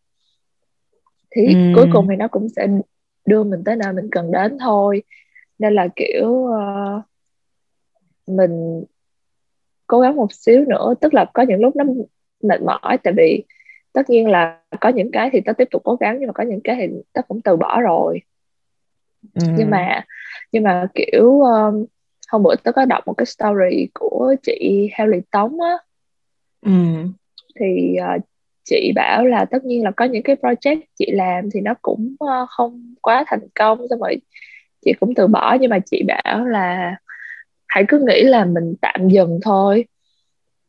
thì Ừ. cuối cùng thì nó cũng sẽ đưa mình tới nơi mình cần đến thôi nên là kiểu uh, mình cố gắng một xíu nữa tức là có những lúc nó mệt mỏi tại vì tất nhiên là có những cái thì tớ tiếp tục cố gắng nhưng mà có những cái thì tớ cũng từ bỏ rồi Ừ. nhưng mà nhưng mà kiểu um, hôm bữa tớ có đọc một cái story của chị Lì Tống á ừ. thì uh, chị bảo là tất nhiên là có những cái project chị làm thì nó cũng uh, không quá thành công xong rồi chị cũng từ bỏ nhưng mà chị bảo là hãy cứ nghĩ là mình tạm dừng thôi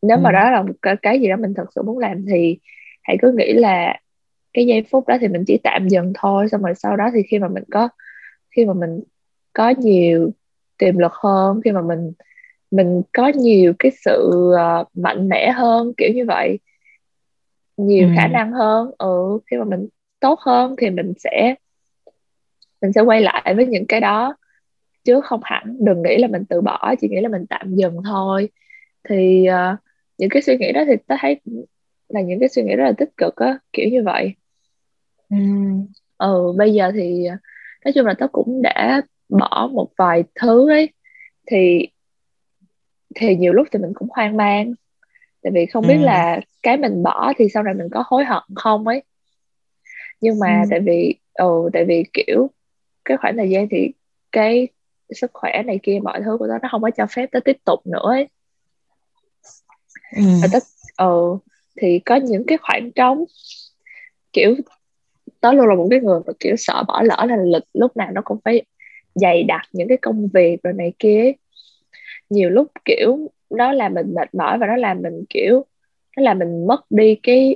nếu mà Ừ. đó là một cái, cái gì đó mình thật sự muốn làm thì hãy cứ nghĩ là cái giây phút đó thì mình chỉ tạm dừng thôi xong rồi sau đó thì khi mà mình có khi mà mình có nhiều tiềm lực hơn khi mà mình mình có nhiều cái sự uh, mạnh mẽ hơn kiểu như vậy nhiều Ừ. khả năng hơn ừ khi mà mình tốt hơn thì mình sẽ mình sẽ quay lại với những cái đó. Chứ không hẳn đừng nghĩ là mình từ bỏ chỉ nghĩ là mình tạm dừng thôi. Thì uh, những cái suy nghĩ đó thì ta thấy là những cái suy nghĩ rất là tích cực á kiểu như vậy. Ừ. ừ bây giờ thì nói chung là tớ cũng đã bỏ một vài thứ ấy. Thì thì nhiều lúc thì mình cũng hoang mang. Tại vì không biết là cái mình bỏ thì sau này mình có hối hận không ấy. Nhưng mà Ừ. tại vì ừ tại vì kiểu cái khoảng thời gian thì cái sức khỏe này kia mọi thứ của tớ nó không có cho phép tớ tiếp tục nữa ấy Ừ. và ừ thì có những cái khoảng trống kiểu tớ luôn là một cái người mà kiểu sợ bỏ lỡ là lịch lúc nào nó cũng phải dày đặc những cái công việc rồi này kia ấy. nhiều lúc kiểu nó làm mình mệt mỏi và nó làm mình kiểu nó làm mình mất đi cái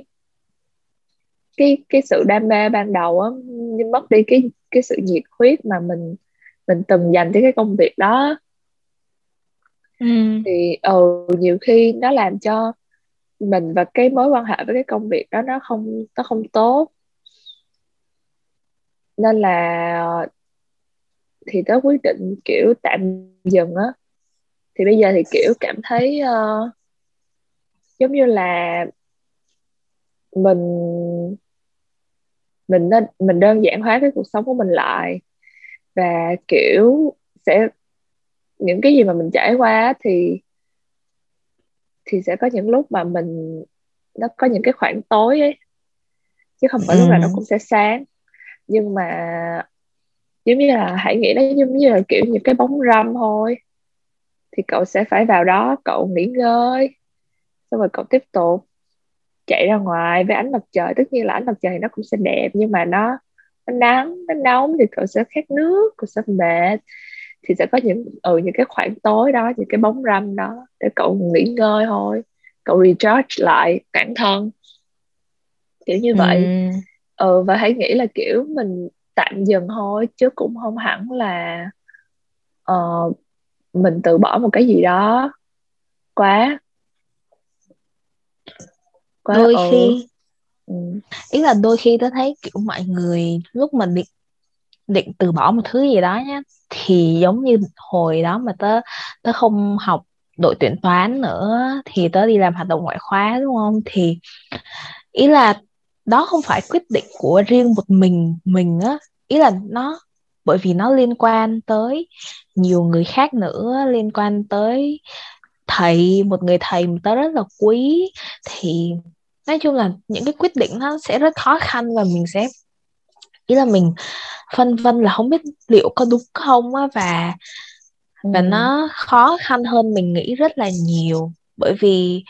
cái cái sự đam mê ban đầu á nhưng mất đi cái cái sự nhiệt huyết mà mình mình từng dành cho cái công việc đó. Ừ. thì ừ, nhiều khi nó làm cho mình và cái mối quan hệ với cái công việc đó nó không nó không tốt. Nên là thì tớ quyết định kiểu tạm dừng á. Thì bây giờ thì kiểu cảm thấy uh, giống như là mình mình nên mình đơn giản hóa cái cuộc sống của mình lại. Và kiểu sẽ những cái gì mà mình trải qua thì thì sẽ có những lúc mà mình nó có những cái khoảng tối ấy. Chứ không phải lúc nào nó Ừ. cũng sẽ sáng. Nhưng mà giống như là hãy nghĩ nó giống như là kiểu những cái bóng râm thôi. Thì cậu sẽ phải vào đó cậu nghỉ ngơi xong rồi cậu tiếp tục chạy ra ngoài với ánh mặt trời. Tất nhiên là ánh mặt trời thì nó cũng sẽ đẹp nhưng mà nó nó nắng nó nóng thì cậu sẽ khát nước cậu sẽ mệt. Thì sẽ có những ừ, những cái khoảng tối đó những cái bóng râm đó để cậu nghỉ ngơi thôi. Cậu recharge lại bản thân. Kiểu như Ừ. vậy ừ, và hãy nghĩ là kiểu mình tạm dừng thôi chứ cũng không hẳn là ờ, mình từ bỏ một cái gì đó quá quá đôi ừ, khi ừ. ý là đôi khi tớ thấy kiểu mọi người lúc mà định định từ bỏ một thứ gì đó nhá thì giống như hồi đó mà tớ tớ không học đội tuyển toán nữa thì tớ đi làm hoạt động ngoại khóa đúng không thì ý là đó không phải quyết định của riêng một mình mình á ý là nó bởi vì nó liên quan tới nhiều người khác nữa liên quan tới thầy một người thầy mà tớ rất là quý thì nói chung là những cái quyết định nó sẽ rất khó khăn và mình sẽ ý là mình phân vân là không biết liệu có đúng không á và Ừ. và nó khó khăn hơn mình nghĩ rất là nhiều bởi vì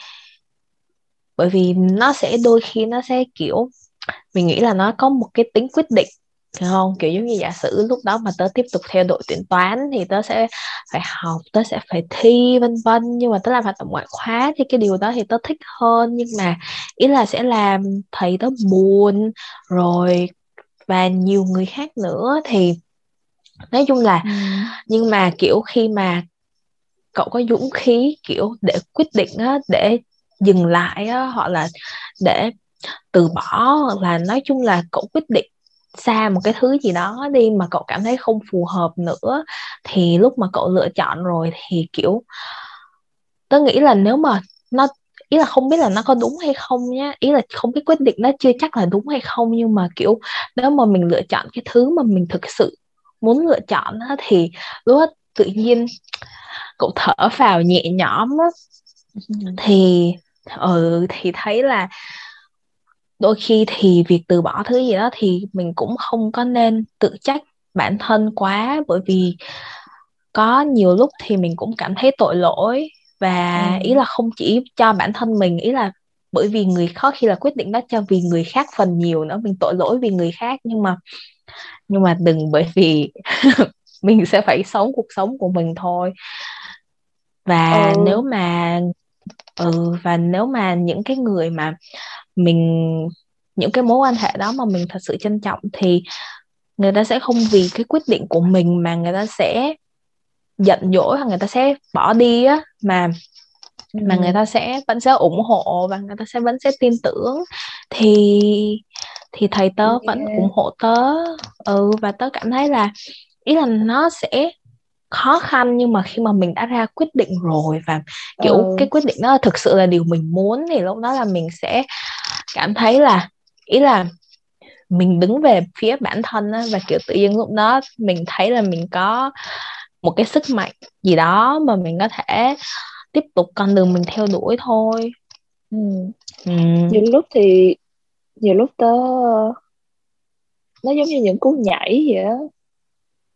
bởi vì nó sẽ đôi khi nó sẽ kiểu mình nghĩ là nó có một cái tính quyết định Hiểu không kiểu giống như giả sử lúc đó mà tớ tiếp tục theo đội tuyển toán thì tớ sẽ phải học tớ sẽ phải thi vân vân nhưng mà tớ làm hoạt động ngoại khóa thì cái điều đó thì tớ thích hơn nhưng mà ý là sẽ làm thầy tớ buồn rồi và nhiều người khác nữa thì nói chung là ừ. nhưng mà kiểu khi mà cậu có dũng khí kiểu để quyết định á, để dừng lại á, hoặc là để từ bỏ hoặc là nói chung là cậu quyết định xa một cái thứ gì đó đi mà cậu cảm thấy không phù hợp nữa thì lúc mà cậu lựa chọn rồi thì kiểu tớ nghĩ là nếu mà nó ý là không biết là nó có đúng hay không nhá ý là không biết quyết định nó chưa chắc là đúng hay không nhưng mà kiểu nếu mà mình lựa chọn cái thứ mà mình thực sự muốn lựa chọn đó, thì lúc đó tự nhiên cậu thở vào nhẹ nhõm đó. thì ừ thì thấy là đôi khi thì việc từ bỏ thứ gì đó thì mình cũng không có nên tự trách bản thân quá bởi vì có nhiều lúc thì mình cũng cảm thấy tội lỗi và ừ. ý là không chỉ cho bản thân mình ý là bởi vì người khó khi là quyết định đó cho vì người khác phần nhiều nữa mình tội lỗi vì người khác nhưng mà nhưng mà đừng bởi vì [laughs] mình sẽ phải sống cuộc sống của mình thôi và ừ. nếu mà ừ và nếu mà những cái người mà mình những cái mối quan hệ đó mà mình thật sự trân trọng thì người ta sẽ không vì cái quyết định của mình mà người ta sẽ giận dỗi hoặc người ta sẽ bỏ đi á mà ừ. mà người ta sẽ vẫn sẽ ủng hộ và người ta sẽ vẫn sẽ tin tưởng thì thì thầy tớ yeah. vẫn ủng hộ tớ ừ và tớ cảm thấy là ý là nó sẽ khó khăn nhưng mà khi mà mình đã ra quyết định rồi và kiểu ừ. cái quyết định đó thực sự là điều mình muốn thì lúc đó là mình sẽ cảm thấy là ý là mình đứng về phía bản thân á, và kiểu tự nhiên lúc đó mình thấy là mình có một cái sức mạnh gì đó mà mình có thể tiếp tục con đường mình theo đuổi thôi ừ. Ừ. nhiều lúc thì nhiều lúc tớ nó giống như những cú nhảy vậy á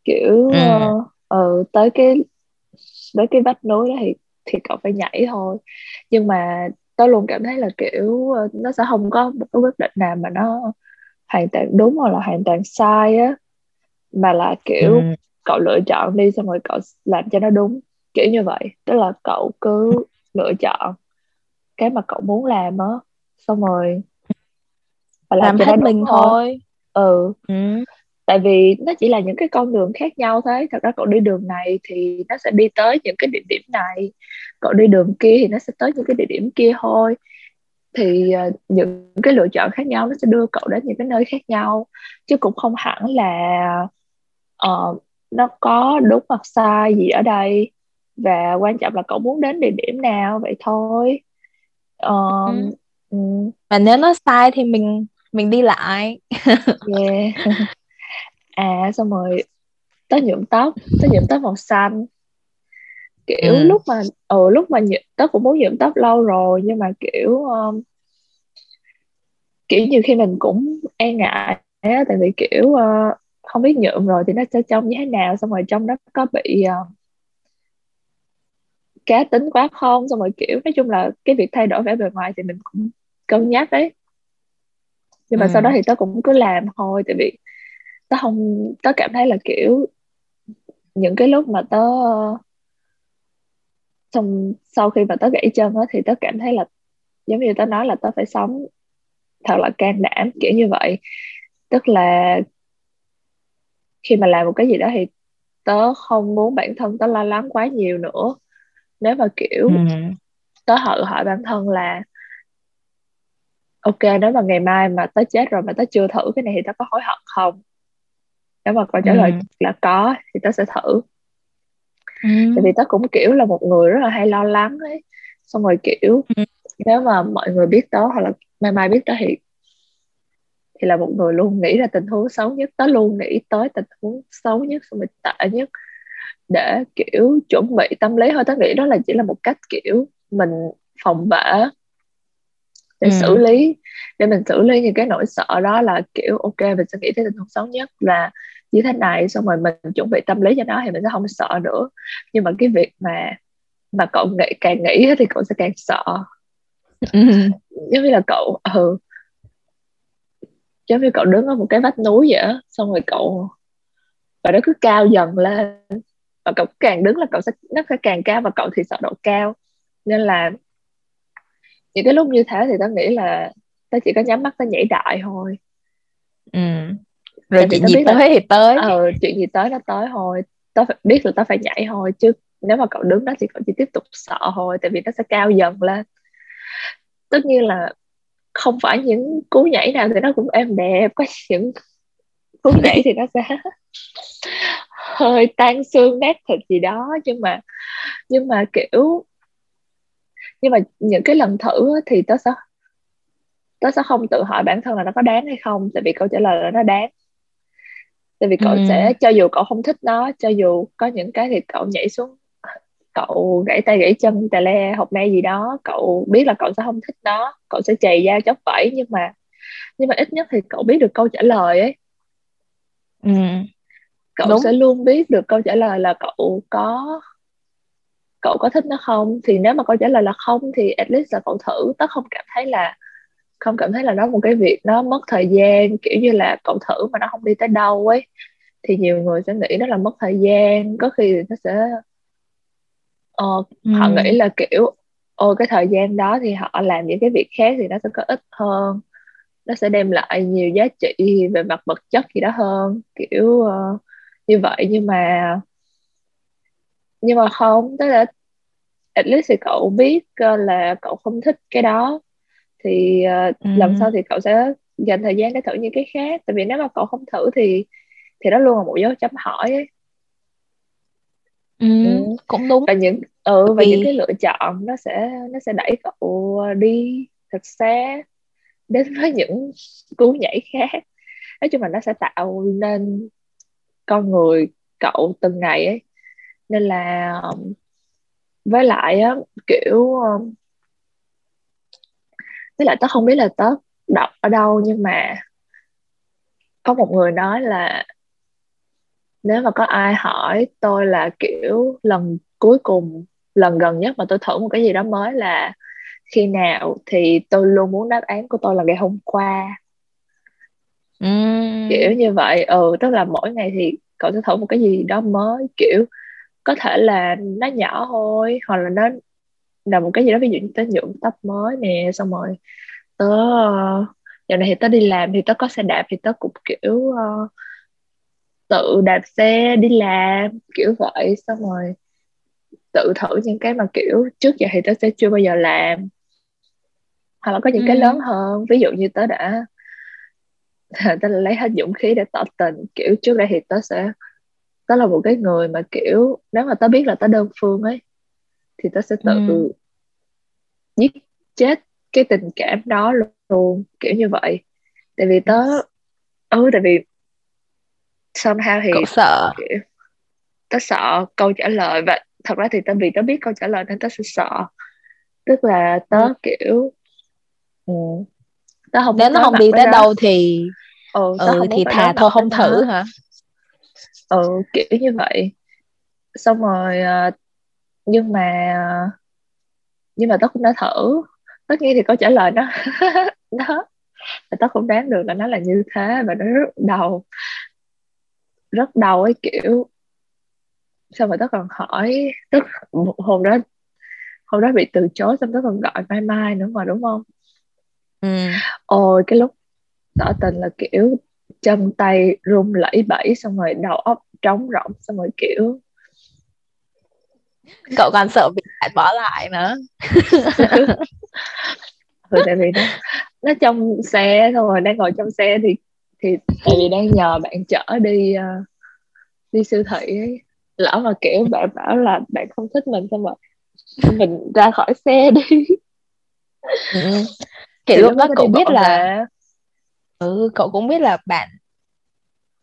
kiểu ừ. uh, uh, tới cái tới cái vách núi đó thì thì cậu phải nhảy thôi nhưng mà tớ luôn cảm thấy là kiểu uh, nó sẽ không có một cái quyết định nào mà nó hoàn toàn đúng hoặc là hoàn toàn sai á mà là kiểu ừ. cậu lựa chọn đi xong rồi cậu làm cho nó đúng kiểu như vậy tức là cậu cứ lựa chọn cái mà cậu muốn làm á xong rồi và làm, làm hết mình thôi. thôi ừ. ừ tại vì nó chỉ là những cái con đường khác nhau thế thật ra cậu đi đường này thì nó sẽ đi tới những cái địa điểm này. Cậu đi đường kia thì nó sẽ tới những cái địa điểm kia thôi. Thì uh, những cái lựa chọn khác nhau nó sẽ đưa cậu đến những cái nơi khác nhau. Chứ cũng không hẳn là uh, nó có đúng hoặc sai gì ở đây. Và quan trọng là cậu muốn đến địa điểm nào vậy thôi. Uh, ừ. Ừ. và nếu nó sai thì mình mình đi lại. Yeah [laughs] à xong rồi tớ nhuộm tóc tớ nhuộm tóc màu xanh kiểu ừ. lúc mà ừ lúc mà nhuộm, tớ cũng muốn nhuộm tóc lâu rồi nhưng mà kiểu um, kiểu nhiều khi mình cũng e ngại á tại vì kiểu uh, không biết nhuộm rồi thì nó sẽ trông như thế nào xong rồi trong đó có bị uh, cá tính quá không xong rồi kiểu nói chung là cái việc thay đổi vẻ bề ngoài thì mình cũng cân nhắc đấy nhưng mà ừ. sau đó thì tớ cũng cứ làm thôi tại vì tớ không tớ cảm thấy là kiểu những cái lúc mà tớ xong sau khi mà tớ gãy chân á thì tớ cảm thấy là giống như tớ nói là tớ phải sống thật là can đảm kiểu như vậy. Tức là khi mà làm một cái gì đó thì tớ không muốn bản thân tớ lo lắng quá nhiều nữa. Nếu mà kiểu ừ. tớ hỏi hỏi bản thân là ok nếu mà ngày mai mà tớ chết rồi mà tớ chưa thử cái này thì tớ có hối hận không nếu mà câu trả lời ừ. là có thì tớ sẽ thử ừ. tại vì tớ cũng kiểu là một người rất là hay lo lắng ấy xong rồi kiểu ừ. nếu mà mọi người biết tớ hoặc là mai mai biết tớ thì thì là một người luôn nghĩ ra tình huống xấu nhất tớ luôn nghĩ tới tình huống xấu nhất xong rồi tệ nhất để kiểu chuẩn bị tâm lý thôi tớ nghĩ đó là chỉ là một cách kiểu mình phòng vệ để ừ. xử lý để mình xử lý những cái nỗi sợ đó là kiểu ok mình sẽ nghĩ tới tình huống xấu nhất là như thế này xong rồi mình chuẩn bị tâm lý cho nó thì mình sẽ không sợ nữa. Nhưng mà cái việc mà mà cậu nghĩ càng nghĩ thì cậu sẽ càng sợ. [laughs] Giống như là cậu ừ. Giống như cậu đứng ở một cái vách núi vậy á xong rồi cậu và nó cứ cao dần lên. Và cậu càng đứng là cậu sẽ nó sẽ càng cao và cậu thì sợ độ cao. Nên là những cái lúc như thế thì tao nghĩ là tao chỉ có nhắm mắt tao nhảy đại thôi. Ừ. rồi chuyện gì tới là, thì tới. Ờ chuyện gì tới nó tới thôi. Tao phải biết là tao phải nhảy thôi chứ nếu mà cậu đứng đó thì cậu chỉ tiếp tục sợ thôi tại vì nó sẽ cao dần lên. Tất nhiên là không phải những cú nhảy nào thì nó cũng êm đẹp có những cú nhảy thì nó sẽ [laughs] hơi tan xương nát thịt gì đó. Nhưng mà nhưng mà kiểu nhưng mà những cái lần thử thì tớ sẽ tớ sẽ không tự hỏi bản thân là nó có đáng hay không tại vì câu trả lời là nó đáng tại vì cậu ừ. sẽ cho dù cậu không thích nó cho dù có những cái thì cậu nhảy xuống cậu gãy tay gãy chân tà le học me gì đó cậu biết là cậu sẽ không thích nó cậu sẽ chày da chóc vẫy nhưng mà nhưng mà ít nhất thì cậu biết được câu trả lời ấy ừ. cậu Đúng. sẽ luôn biết được câu trả lời là cậu có cậu có thích nó không thì nếu mà câu trả lời là không thì at least là cậu thử tớ không cảm thấy là không cảm thấy là nó một cái việc nó mất thời gian kiểu như là cậu thử mà nó không đi tới đâu ấy. Thì nhiều người sẽ nghĩ nó là mất thời gian có khi nó sẽ ờ, ừ. họ nghĩ là kiểu ôi cái thời gian đó thì họ làm những cái việc khác thì nó sẽ có ích hơn nó sẽ đem lại nhiều giá trị về mặt vật chất gì đó hơn. Kiểu uh, như vậy. Nhưng mà nhưng mà không tức là at least thì cậu biết uh, là cậu không thích cái đó thì uh, ừ. lần sau thì cậu sẽ dành thời gian để thử những cái khác. Tại vì nếu mà cậu không thử thì thì đó luôn là một dấu chấm hỏi ấy. Ừ, ừ. cũng đúng. Và những ừ và vì... những cái lựa chọn nó sẽ nó sẽ đẩy cậu đi thật xa đến với những cú nhảy khác. Nói chung là nó sẽ tạo nên con người cậu từng ngày ấy. Nên là với lại á kiểu với lại tớ không biết là tớ đọc ở đâu nhưng mà có một người nói là nếu mà có ai hỏi tôi là kiểu lần cuối cùng lần gần nhất mà tôi thử một cái gì đó mới là khi nào thì tôi luôn muốn đáp án của tôi là ngày hôm qua mm. kiểu như vậy ừ tức là mỗi ngày thì cậu sẽ thử một cái gì đó mới kiểu có thể là nó nhỏ thôi hoặc là nó là một cái gì đó ví dụ như tớ nhuộm tóc mới nè xong rồi tớ giờ này thì tớ đi làm thì tớ có xe đạp thì tớ cũng kiểu uh, tự đạp xe đi làm kiểu vậy xong rồi tự thử những cái mà kiểu trước giờ thì tớ sẽ chưa bao giờ làm hoặc là có những ừ. cái lớn hơn ví dụ như tớ đã [laughs] tớ lấy hết dũng khí để tỏ tình kiểu trước đây thì tớ sẽ tớ là một cái người mà kiểu nếu mà tớ biết là tớ đơn phương ấy thì tớ sẽ tự ừ. giết chết cái tình cảm đó luôn kiểu như vậy tại vì tớ ừ tại vì somehow thì Cậu sợ kiểu, tớ sợ câu trả lời và thật ra thì tớ vì tớ biết câu trả lời nên tớ sẽ sợ tức là tớ ừ. kiểu ừ, tớ không nếu nó không đi tới đâu thì ừ, ừ thì thà thôi không thử đó. hả ừ kiểu như vậy xong rồi ờ, nhưng mà nhưng mà tớ cũng đã thử. Tất nhiên thì câu trả lời nó. [laughs] Nó tớ không đoán được là nó là như thế và nó rất đầu rất đau ấy kiểu. Xong rồi tớ còn hỏi tức hôm đó hôm đó bị từ chối xong tớ còn gọi mai mai nữa mà đúng không? Ừ. ôi cái lúc tỏ tình là kiểu chân tay run lẩy bẩy xong rồi đầu óc trống rỗng xong rồi kiểu cậu còn sợ bị bạn bỏ lại nữa. [laughs] Ừ, tại vì nó nó trong xe xong rồi đang ngồi trong xe thì thì tại vì đang nhờ bạn chở đi uh, đi siêu thị ấy. Lỡ mà kiểu bạn bảo là bạn không thích mình xong rồi mình ra khỏi xe đi. Ừ. thì lúc đó cậu biết là ừ cậu cũng biết là bạn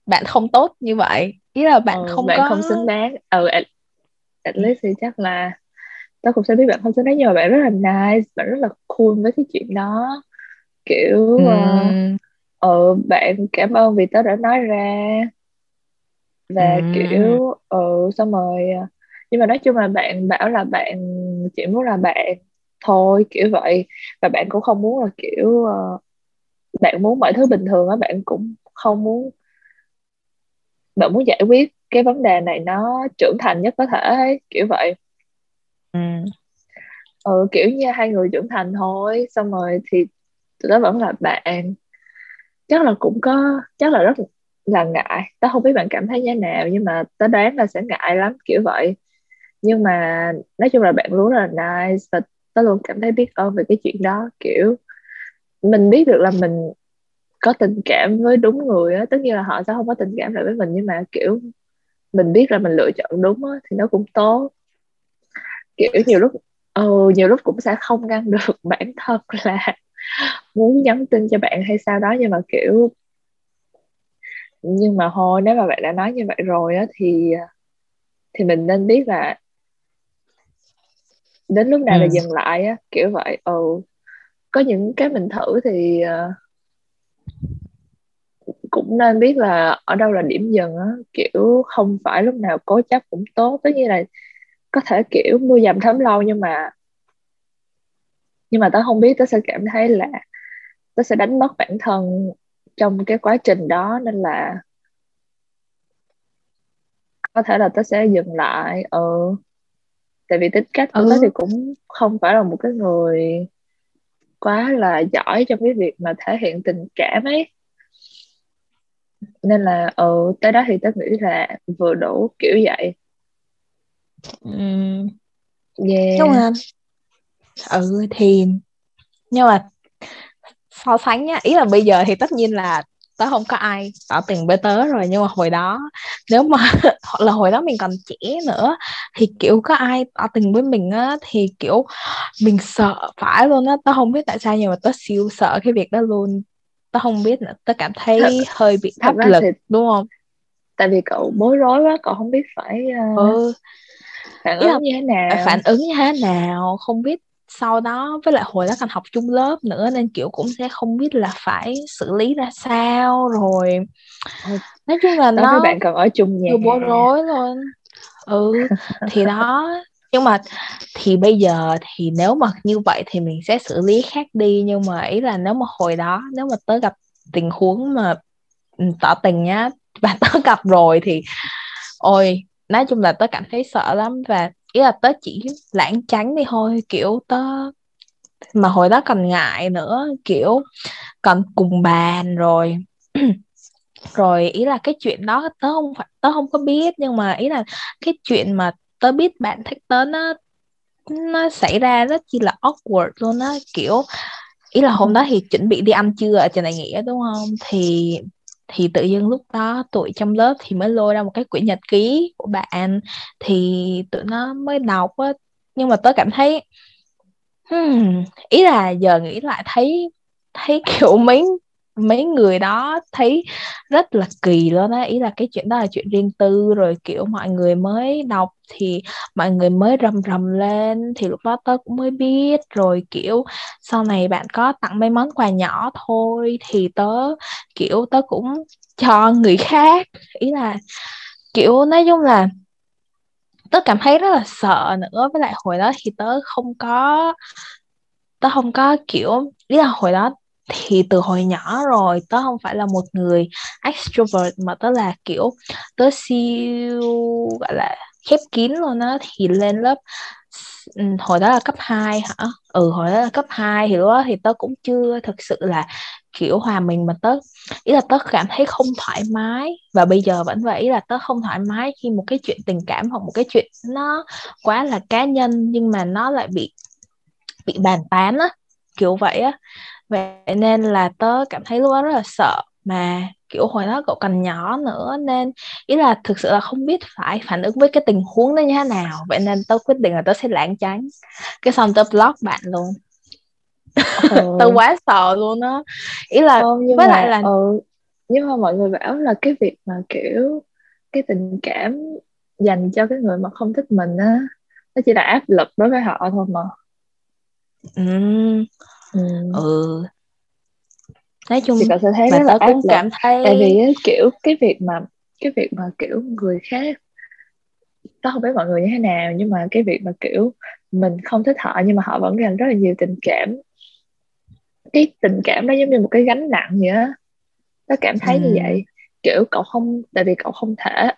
bạn không tốt như vậy. Ý là bạn ừ, không bạn có không xứng đáng. Ừ at, least thì chắc là tao cũng sẽ biết bạn không đáng nhưng mà bạn rất là nice bạn rất là cool với cái chuyện đó kiểu ừ. uh, ừ, bạn cảm ơn vì tớ đã nói ra và ừ. kiểu ừ, xong rồi ờ, nhưng mà nói chung là bạn bảo là bạn chỉ muốn là bạn thôi kiểu vậy và bạn cũng không muốn là kiểu uh, bạn muốn mọi thứ bình thường á bạn cũng không muốn bạn muốn giải quyết cái vấn đề này nó trưởng thành nhất có thể ấy, kiểu vậy. Ừ. ừ kiểu như hai người trưởng thành thôi xong rồi thì tụi nó vẫn là bạn. Chắc là cũng có chắc là rất là ngại. Tớ không biết bạn cảm thấy như thế nào nhưng mà tớ đoán là sẽ ngại lắm kiểu vậy. Nhưng mà nói chung là bạn luôn rất là nice và tớ luôn cảm thấy biết ơn về cái chuyện đó kiểu mình biết được là mình có tình cảm với đúng người á. Tất nhiên là họ sẽ không có tình cảm lại với mình nhưng mà kiểu mình biết là mình lựa chọn đúng á thì nó cũng tốt kiểu nhiều lúc ừ, nhiều lúc cũng sẽ không ngăn được [laughs] bản thân là muốn nhắn tin cho bạn hay sao đó nhưng mà kiểu nhưng mà thôi nếu mà bạn đã nói như vậy rồi á thì thì mình nên biết là đến lúc nào ừ. là dừng lại á kiểu vậy ừ có những cái mình thử thì uh, cũng nên biết là ở đâu là điểm dừng á kiểu không phải lúc nào cố chấp cũng tốt. Tất nhiên là có thể kiểu mưa dầm thấm lâu nhưng mà nhưng mà tớ không biết tớ sẽ cảm thấy là tớ sẽ đánh mất bản thân trong cái quá trình đó. Nên là có thể là tớ sẽ dừng lại ừ. Tại vì tính cách của ừ. tớ thì cũng không phải là một cái người quá là giỏi trong cái việc mà thể hiện tình cảm ấy nên là ừ tới đó thì tớ nghĩ là vừa đủ kiểu vậy ừ. yeah. đúng không ừ thì nhưng mà so sánh nhá ý là bây giờ thì tất nhiên là tớ không có ai tỏ tình với tớ rồi nhưng mà hồi đó nếu mà [laughs] hoặc là hồi đó mình còn trẻ nữa thì kiểu có ai tỏ tình với mình á thì kiểu mình sợ phải luôn á tớ không biết tại sao nhưng mà tớ siêu sợ cái việc đó luôn tớ không biết nữa. Tớ cảm thấy thật, hơi bị áp lực thì, đúng không? tại vì cậu bối rối quá cậu không biết phải uh, ừ. phản ứng như thế nào. phản ứng như thế nào không biết sau đó với lại hồi đó còn học chung lớp nữa nên kiểu cũng sẽ không biết là phải xử lý ra sao rồi. Nói chung là đó nó bạn còn ở chung nhà bối rối luôn. Ừ thì đó nhưng mà thì bây giờ thì nếu mà như vậy thì mình sẽ xử lý khác đi. Nhưng mà ý là nếu mà hồi đó, nếu mà tớ gặp tình huống mà ừ, tỏ tình nhá, và [laughs] tớ gặp rồi thì, ôi, nói chung là tớ cảm thấy sợ lắm. Và ý là tớ chỉ lãng tránh đi thôi, kiểu tớ, mà hồi đó còn ngại nữa, kiểu còn cùng bàn rồi. [clears throat] Rồi ý là cái chuyện đó tớ không phải, tớ không có biết. Nhưng mà ý là cái chuyện mà tớ biết bạn thích tớ nó nó xảy ra rất chi là awkward luôn á kiểu ý là hôm đó thì chuẩn bị đi ăn trưa ở trên này nghĩa đúng không? Thì thì tự dưng lúc đó tụi trong lớp thì mới lôi ra một cái quyển nhật ký của bạn thì tụi nó mới đọc á. Nhưng mà tớ cảm thấy hmm, ý là giờ nghĩ lại thấy thấy [laughs] kiểu mấy mấy người đó thấy rất là kỳ luôn á. Ý là cái chuyện đó là chuyện riêng tư rồi kiểu mọi người mới đọc thì mọi người mới rầm rầm lên thì lúc đó tớ cũng mới biết. Rồi, kiểu, sau này bạn có tặng mấy món quà nhỏ thôi thì tớ, kiểu, tớ cũng cho người khác. Ý là, kiểu, nói chung là tớ cảm thấy rất là sợ nữa. Với lại hồi đó thì tớ không có, tớ không có, kiểu, ý là hồi đó thì từ hồi nhỏ rồi tớ không phải là một người extrovert mà tớ là, kiểu, tớ siêu, gọi là khép kín luôn á thì lên lớp ừ, hồi đó là cấp 2 hả? Ừ hồi đó là cấp 2 thì lúc đó thì tớ cũng chưa thực sự là kiểu hòa mình mà tớ ý là tớ cảm thấy không thoải mái. Và bây giờ vẫn vậy ý là tớ không thoải mái khi một cái chuyện tình cảm hoặc một cái chuyện nó quá là cá nhân nhưng mà nó lại bị bị bàn tán á kiểu vậy á. Vậy nên là tớ cảm thấy lúc đó rất là sợ. Mà kiểu hồi đó cậu còn nhỏ nữa nên ý là thực sự là không biết phải phản ứng với cái tình huống đó như thế nào. Vậy nên tớ quyết định là tớ sẽ lãng tránh. Cái xong tớ block bạn luôn. Ừ. [laughs] tớ quá sợ luôn á. Ý là không, với mà, lại là ừ, nhưng mà mọi người bảo là cái việc mà kiểu cái tình cảm dành cho cái người mà không thích mình á nó chỉ là áp lực đối với họ thôi mà. Ừ ừ, ừ. Nói chung thì cậu sẽ thấy rất là cũng cảm thấy tại vì kiểu cái việc mà cái việc mà kiểu người khác tao không biết mọi người như thế nào nhưng mà cái việc mà kiểu mình không thích họ nhưng mà họ vẫn dành rất là nhiều tình cảm. Cái tình cảm đó giống như một cái gánh nặng vậy á. Tớ cảm thấy ừ. như vậy. Kiểu cậu không tại vì cậu không thể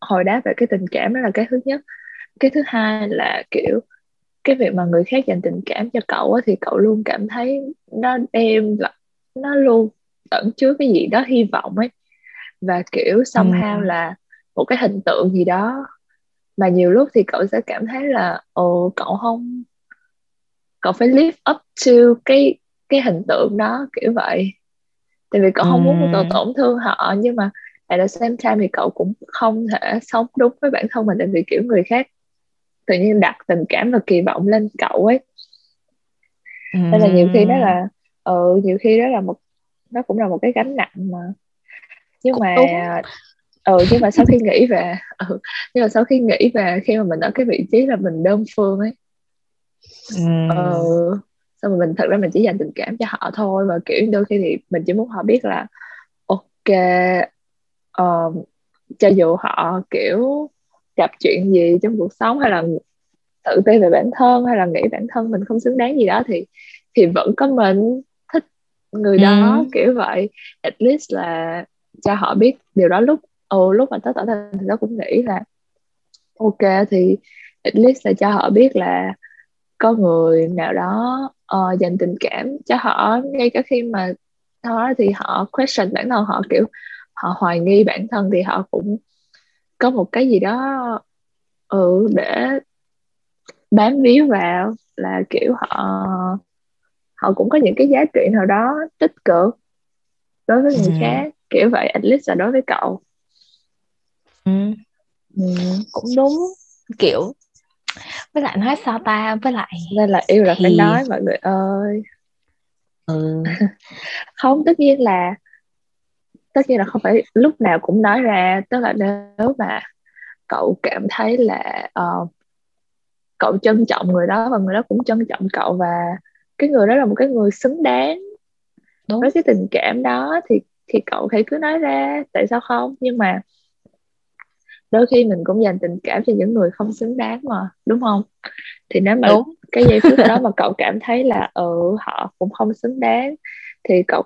hồi đáp về cái tình cảm đó là cái thứ nhất. Cái thứ hai là kiểu cái việc mà người khác dành tình cảm cho cậu á, thì cậu luôn cảm thấy nó đem là nó luôn ẩn chứa cái gì đó hy vọng ấy. Và kiểu somehow ừ. là một cái hình tượng gì đó. Mà nhiều lúc thì cậu sẽ cảm thấy là ồ cậu không cậu phải live up to cái cái hình tượng đó kiểu vậy. Tại vì cậu không muốn tổn tổn thương họ nhưng mà at the same time thì cậu cũng không thể sống đúng với bản thân mình tại vì kiểu người khác tự nhiên đặt tình cảm và kỳ vọng lên cậu ấy. Nên là nhiều khi đó là ừ, nhiều khi đó là một nó cũng là một cái gánh nặng mà nhưng cũng mà đúng. ừ nhưng mà sau khi nghĩ về ừ, nhưng mà sau khi nghĩ về khi mà mình ở cái vị trí là mình đơn phương ấy ừ. ừ xong rồi mình thật ra mình chỉ dành tình cảm cho họ thôi và kiểu đôi khi thì mình chỉ muốn họ biết là ok uh, cho dù họ kiểu gặp chuyện gì trong cuộc sống hay là tự ti về bản thân hay là nghĩ bản thân mình không xứng đáng gì đó thì thì vẫn có mình người đó ừ. kiểu vậy at least là cho họ biết điều đó lúc ừ, lúc mà tớ tỏ tình thì tớ cũng nghĩ là ok thì at least là cho họ biết là có người nào đó uh, dành tình cảm cho họ ngay cả khi mà đó thì họ question bản thân họ kiểu họ hoài nghi bản thân thì họ cũng có một cái gì đó ừ để bám víu vào là kiểu họ họ cũng có những cái giá trị nào đó tích cực đối với người ừ. khác kiểu vậy at least là đối với cậu ừ. Ừ. cũng đúng kiểu với lại nói sao ta với lại nên là yêu là thì... phải nói mọi người ơi ừ. [laughs] không tất nhiên là tất nhiên là không phải lúc nào cũng nói ra tức là nếu mà cậu cảm thấy là uh, cậu trân trọng người đó và người đó cũng trân trọng cậu và cái người đó là một cái người xứng đáng Đúng. với cái tình cảm đó thì thì cậu hãy cứ nói ra tại sao không nhưng mà đôi khi mình cũng dành tình cảm cho những người không xứng đáng mà đúng không thì nếu mà đúng. cái giây phút đó mà [laughs] cậu cảm thấy là ừ họ cũng không xứng đáng thì cậu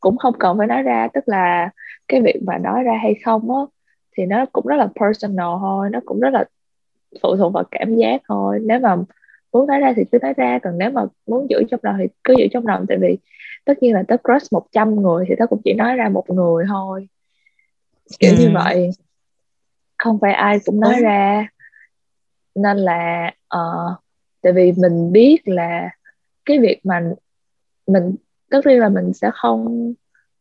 cũng không cần phải nói ra tức là cái việc mà nói ra hay không á thì nó cũng rất là personal thôi nó cũng rất là phụ thuộc vào cảm giác thôi nếu mà muốn nói ra thì cứ nói ra còn nếu mà muốn giữ trong lòng thì cứ giữ trong lòng tại vì tất nhiên là tớ crush 100 người thì tớ cũng chỉ nói ra một người thôi kiểu ừ. như vậy không phải ai cũng nói ừ. ra nên là uh, tại vì mình biết là cái việc mà mình tất nhiên là mình sẽ không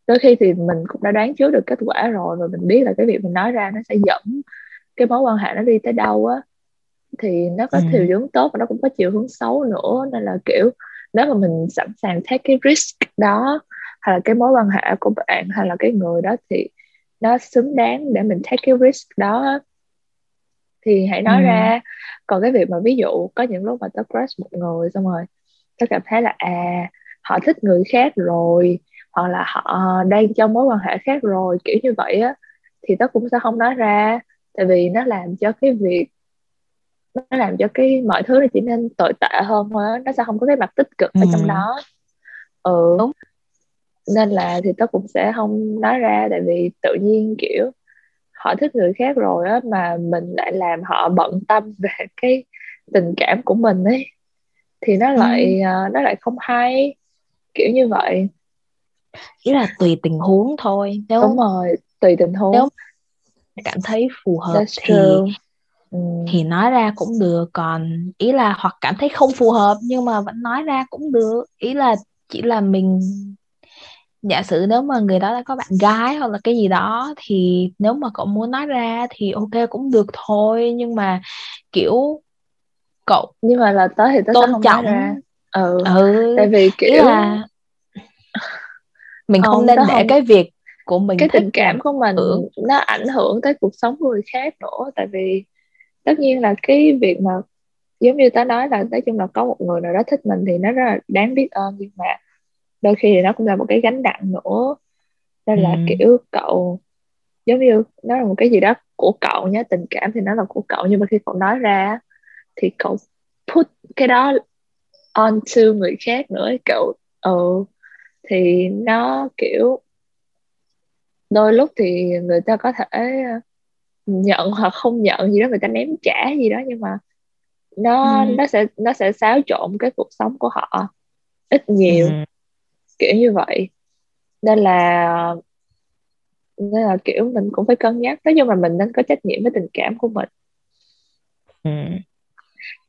đôi khi thì mình cũng đã đoán trước được kết quả rồi và mình biết là cái việc mình nói ra nó sẽ dẫn cái mối quan hệ nó đi tới đâu á thì nó có ừ. chiều hướng tốt và nó cũng có chiều hướng xấu nữa nên là kiểu nếu mà mình sẵn sàng take cái risk đó hay là cái mối quan hệ của bạn hay là cái người đó thì nó xứng đáng để mình take cái risk đó thì hãy nói ừ. ra còn cái việc mà ví dụ có những lúc mà tớ crush một người xong rồi tớ cảm thấy là à họ thích người khác rồi hoặc là họ đang trong mối quan hệ khác rồi kiểu như vậy á thì tớ cũng sẽ không nói ra tại vì nó làm cho cái việc nó làm cho cái mọi thứ nó chỉ nên tồi tệ hơn thôi nó sẽ không có cái mặt tích cực ở ừ. trong đó ừ Đúng. nên là thì tớ cũng sẽ không nói ra tại vì tự nhiên kiểu họ thích người khác rồi á mà mình lại làm họ bận tâm [laughs] về cái tình cảm của mình ấy thì nó lại ừ. nó lại không hay kiểu như vậy ý là tùy tình huống thôi nếu đúng rồi tùy tình huống nếu cảm thấy phù hợp That's thì true. Ừ. thì nói ra cũng được còn ý là hoặc cảm thấy không phù hợp nhưng mà vẫn nói ra cũng được ý là chỉ là mình giả sử nếu mà người đó đã có bạn gái hoặc là cái gì đó thì nếu mà cậu muốn nói ra thì ok cũng được thôi nhưng mà kiểu cậu nhưng mà là tới thì tớ tôn trọng nói ra ừ. ừ tại vì kiểu là [laughs] mình không, không nên để không... cái việc của mình cái tình cảm của mình hưởng. nó ảnh hưởng tới cuộc sống của người khác nữa tại vì tất nhiên là cái việc mà giống như ta nói là nói chung là có một người nào đó thích mình thì nó rất là đáng biết ơn nhưng mà đôi khi thì nó cũng là một cái gánh nặng nữa nên là ừ. kiểu cậu giống như nó là một cái gì đó của cậu nhé tình cảm thì nó là của cậu nhưng mà khi cậu nói ra thì cậu put cái đó onto người khác nữa cậu ừ thì nó kiểu đôi lúc thì người ta có thể nhận hoặc không nhận gì đó người ta ném trả gì đó nhưng mà nó ừ. nó sẽ nó sẽ xáo trộn cái cuộc sống của họ ít nhiều ừ. kiểu như vậy nên là nên là kiểu mình cũng phải cân nhắc nói chung là mình nên có trách nhiệm với tình cảm của mình ừ.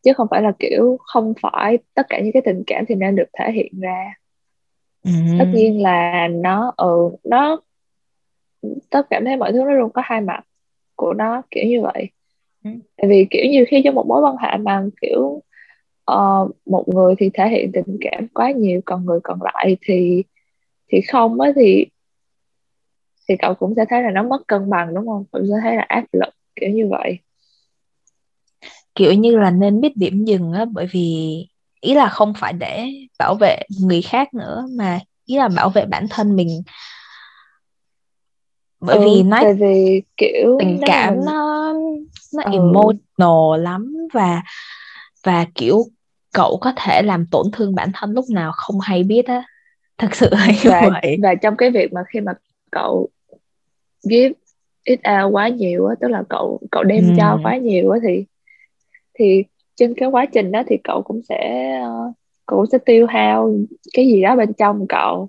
chứ không phải là kiểu không phải tất cả những cái tình cảm thì nên được thể hiện ra ừ. tất nhiên là nó ừ nó tất cả thấy mọi thứ nó luôn có hai mặt của nó kiểu như vậy. Ừ. tại vì kiểu như khi trong một mối quan hệ mà kiểu uh, một người thì thể hiện tình cảm quá nhiều còn người còn lại thì thì không á thì thì cậu cũng sẽ thấy là nó mất cân bằng đúng không? Cậu sẽ thấy là áp lực kiểu như vậy. Kiểu như là nên biết điểm dừng á bởi vì ý là không phải để bảo vệ người khác nữa mà ý là bảo vệ bản thân mình bởi ừ, vì nó tại vì kiểu tình cảm nó nó ừ. emotional lắm và và kiểu cậu có thể làm tổn thương bản thân lúc nào không hay biết á thật sự là như và, vậy và trong cái việc mà khi mà cậu give it out quá nhiều á tức là cậu cậu đem ừ. cho quá nhiều á thì thì trên cái quá trình đó thì cậu cũng sẽ uh, cậu sẽ tiêu hao cái gì đó bên trong cậu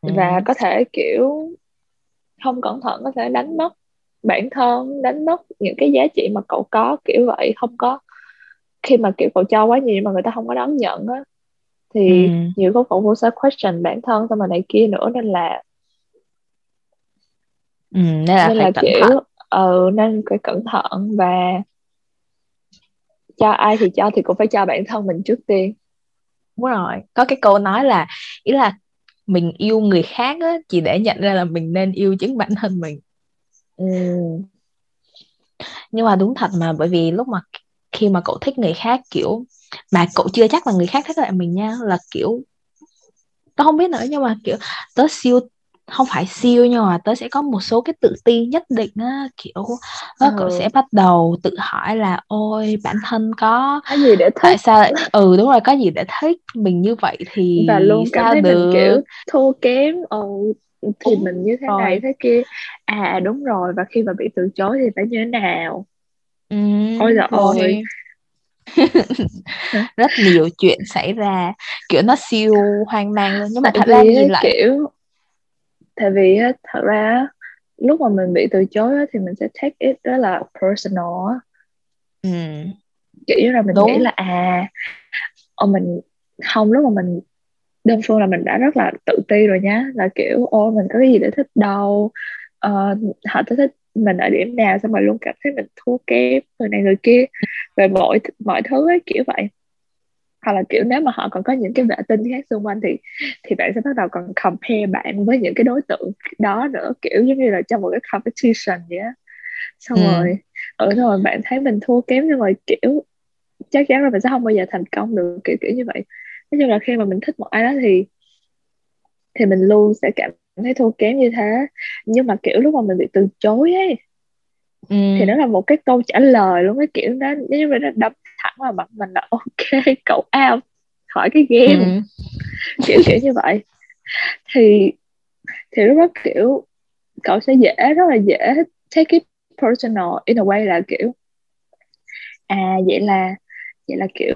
ừ. và có thể kiểu không cẩn thận có thể đánh mất bản thân đánh mất những cái giá trị mà cậu có kiểu vậy không có khi mà kiểu cậu cho quá nhiều mà người ta không có đón nhận á thì ừ. nhiều lúc cậu cũng sẽ question bản thân xong mà này kia nữa nên là ừ, nên là, nên là kiểu thận. ừ, nên phải cẩn thận và cho ai thì cho thì cũng phải cho bản thân mình trước tiên đúng rồi có cái câu nói là ý là mình yêu người khác á, chỉ để nhận ra là mình nên yêu chính bản thân mình ừ. nhưng mà đúng thật mà bởi vì lúc mà khi mà cậu thích người khác kiểu mà cậu chưa chắc là người khác thích lại mình nha là kiểu tao không biết nữa nhưng mà kiểu tớ siêu không phải siêu nhưng mà tớ sẽ có một số cái tự ti nhất định á kiểu ừ. cậu sẽ bắt đầu tự hỏi là ôi bản thân có có gì để thích? tại sao lại ừ đúng rồi có gì để thích mình như vậy thì và luôn cảm sao thấy được? mình kiểu thua kém ừ thì đúng mình như thế rồi. này thế kia. À đúng rồi và khi mà bị từ chối thì phải như thế nào? Ừ, ôi giời ơi. [laughs] Rất nhiều chuyện xảy ra kiểu nó siêu hoang mang luôn. Nhưng mà thật ra nhìn lại kiểu tại vì thật ra lúc mà mình bị từ chối thì mình sẽ take it rất là personal ừ. kiểu như là mình Đúng. nghĩ là à ờ, mình không lúc mà mình đơn phương là mình đã rất là tự ti rồi nhá là kiểu ô mình có cái gì để thích đâu. Uh, họ thích thích mình ở điểm nào xong rồi luôn cảm thấy mình thua kém người này người kia. Về mọi mọi thứ ấy kiểu vậy hoặc là kiểu nếu mà họ còn có những cái vệ tinh khác xung quanh thì thì bạn sẽ bắt đầu còn compare bạn với những cái đối tượng đó nữa kiểu giống như là trong một cái competition vậy á xong ừ. rồi ở rồi bạn thấy mình thua kém nhưng mà kiểu chắc chắn là mình sẽ không bao giờ thành công được kiểu kiểu như vậy nói chung là khi mà mình thích một ai đó thì thì mình luôn sẽ cảm thấy thua kém như thế nhưng mà kiểu lúc mà mình bị từ chối ấy ừ. thì nó là một cái câu trả lời luôn cái kiểu đó nếu như nó đập thẳng vào mặt mình là ok cậu out khỏi cái game ừ. kiểu kiểu như vậy thì thì lúc đó kiểu cậu sẽ dễ rất là dễ take it personal in a way là kiểu à vậy là vậy là kiểu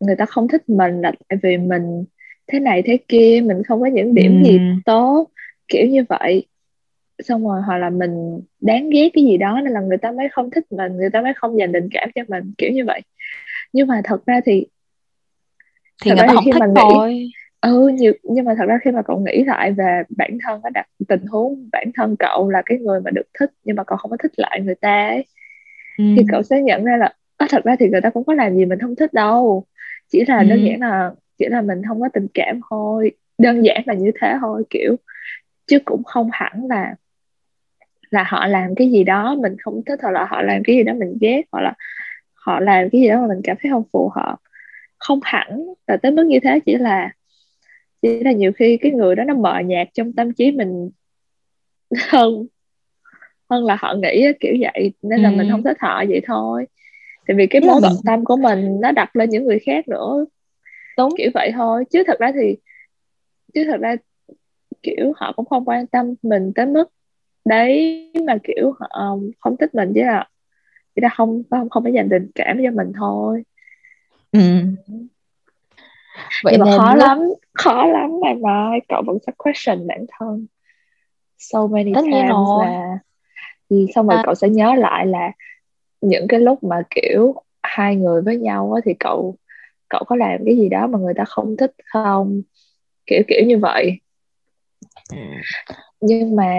người ta không thích mình là tại vì mình thế này thế kia mình không có những điểm ừ. gì tốt kiểu như vậy xong rồi hoặc là mình đáng ghét cái gì đó nên là người ta mới không thích mình người ta mới không dành tình cảm cho mình kiểu như vậy nhưng mà thật ra thì thì thật người ta không thích nghĩ, thôi ừ nhiều, nhưng mà thật ra khi mà cậu nghĩ lại về bản thân có đặt tình huống bản thân cậu là cái người mà được thích nhưng mà cậu không có thích lại người ta ấy ừ. thì cậu sẽ nhận ra là à, thật ra thì người ta cũng có làm gì mình không thích đâu chỉ là ừ. đơn giản là chỉ là mình không có tình cảm thôi đơn giản là như thế thôi kiểu chứ cũng không hẳn là là họ làm cái gì đó mình không thích hoặc là họ làm cái gì đó mình ghét hoặc là họ làm cái gì đó mà mình cảm thấy không phù hợp. Không hẳn là tới mức như thế chỉ là chỉ là nhiều khi cái người đó nó mờ nhạt trong tâm trí mình [laughs] hơn hơn là họ nghĩ kiểu vậy nên là ừ. mình không thích họ vậy thôi. Tại vì cái mối bận tâm của mình nó đặt lên những người khác nữa. Đúng. Kiểu vậy thôi. Chứ thật ra thì chứ thật ra kiểu họ cũng không quan tâm mình tới mức đấy mà kiểu họ không thích mình chứ là chỉ là không không không phải dành tình cảm cho mình thôi ừ. vậy mà khó lúc... lắm khó lắm mà mai cậu vẫn sẽ question bản thân so many Tất times là xong rồi à. cậu sẽ nhớ lại là những cái lúc mà kiểu hai người với nhau á, thì cậu cậu có làm cái gì đó mà người ta không thích không kiểu kiểu như vậy ừ. nhưng mà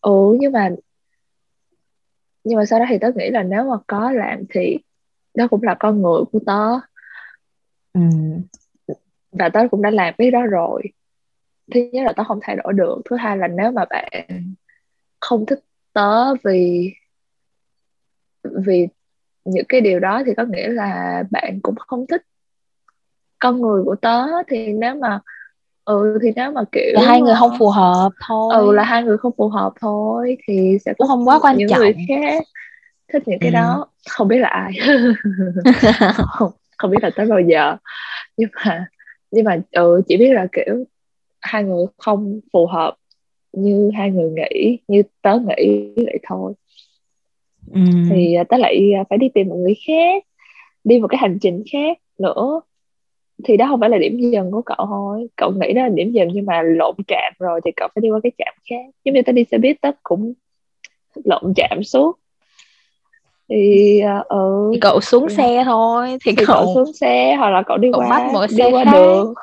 ừ nhưng mà nhưng mà sau đó thì tớ nghĩ là nếu mà có làm thì đó cũng là con người của tớ. Ừ. và tớ cũng đã làm cái đó rồi. Thứ nhất là tớ không thay đổi được. Thứ hai là nếu mà bạn không thích tớ vì vì những cái điều đó thì có nghĩa là bạn cũng không thích con người của tớ. Thì nếu mà ừ thì nếu mà kiểu là hai người không phù hợp thôi. ừ là hai người không phù hợp thôi thì sẽ cũng không quá quan những trọng. người khác thích những cái ừ. đó không biết là ai. [laughs] [laughs] Không, không biết là tới bao giờ. Nhưng mà nhưng mà ừ, chỉ biết là kiểu hai người không phù hợp như hai người nghĩ như tớ nghĩ vậy thôi. Ừ. thì tớ lại phải đi tìm một người khác đi một cái hành trình khác nữa thì đó không phải là điểm dừng của cậu thôi. Cậu nghĩ đó là điểm dừng nhưng mà lộn trạm rồi thì cậu phải đi qua cái trạm khác. Giống như tớ đi xe buýt tớ cũng lộn trạm suốt. Thì uh, thì cậu xuống xe thôi thì, thì cậu, cậu xuống xe hoặc là cậu đi cậu qua một đi qua khác. đường.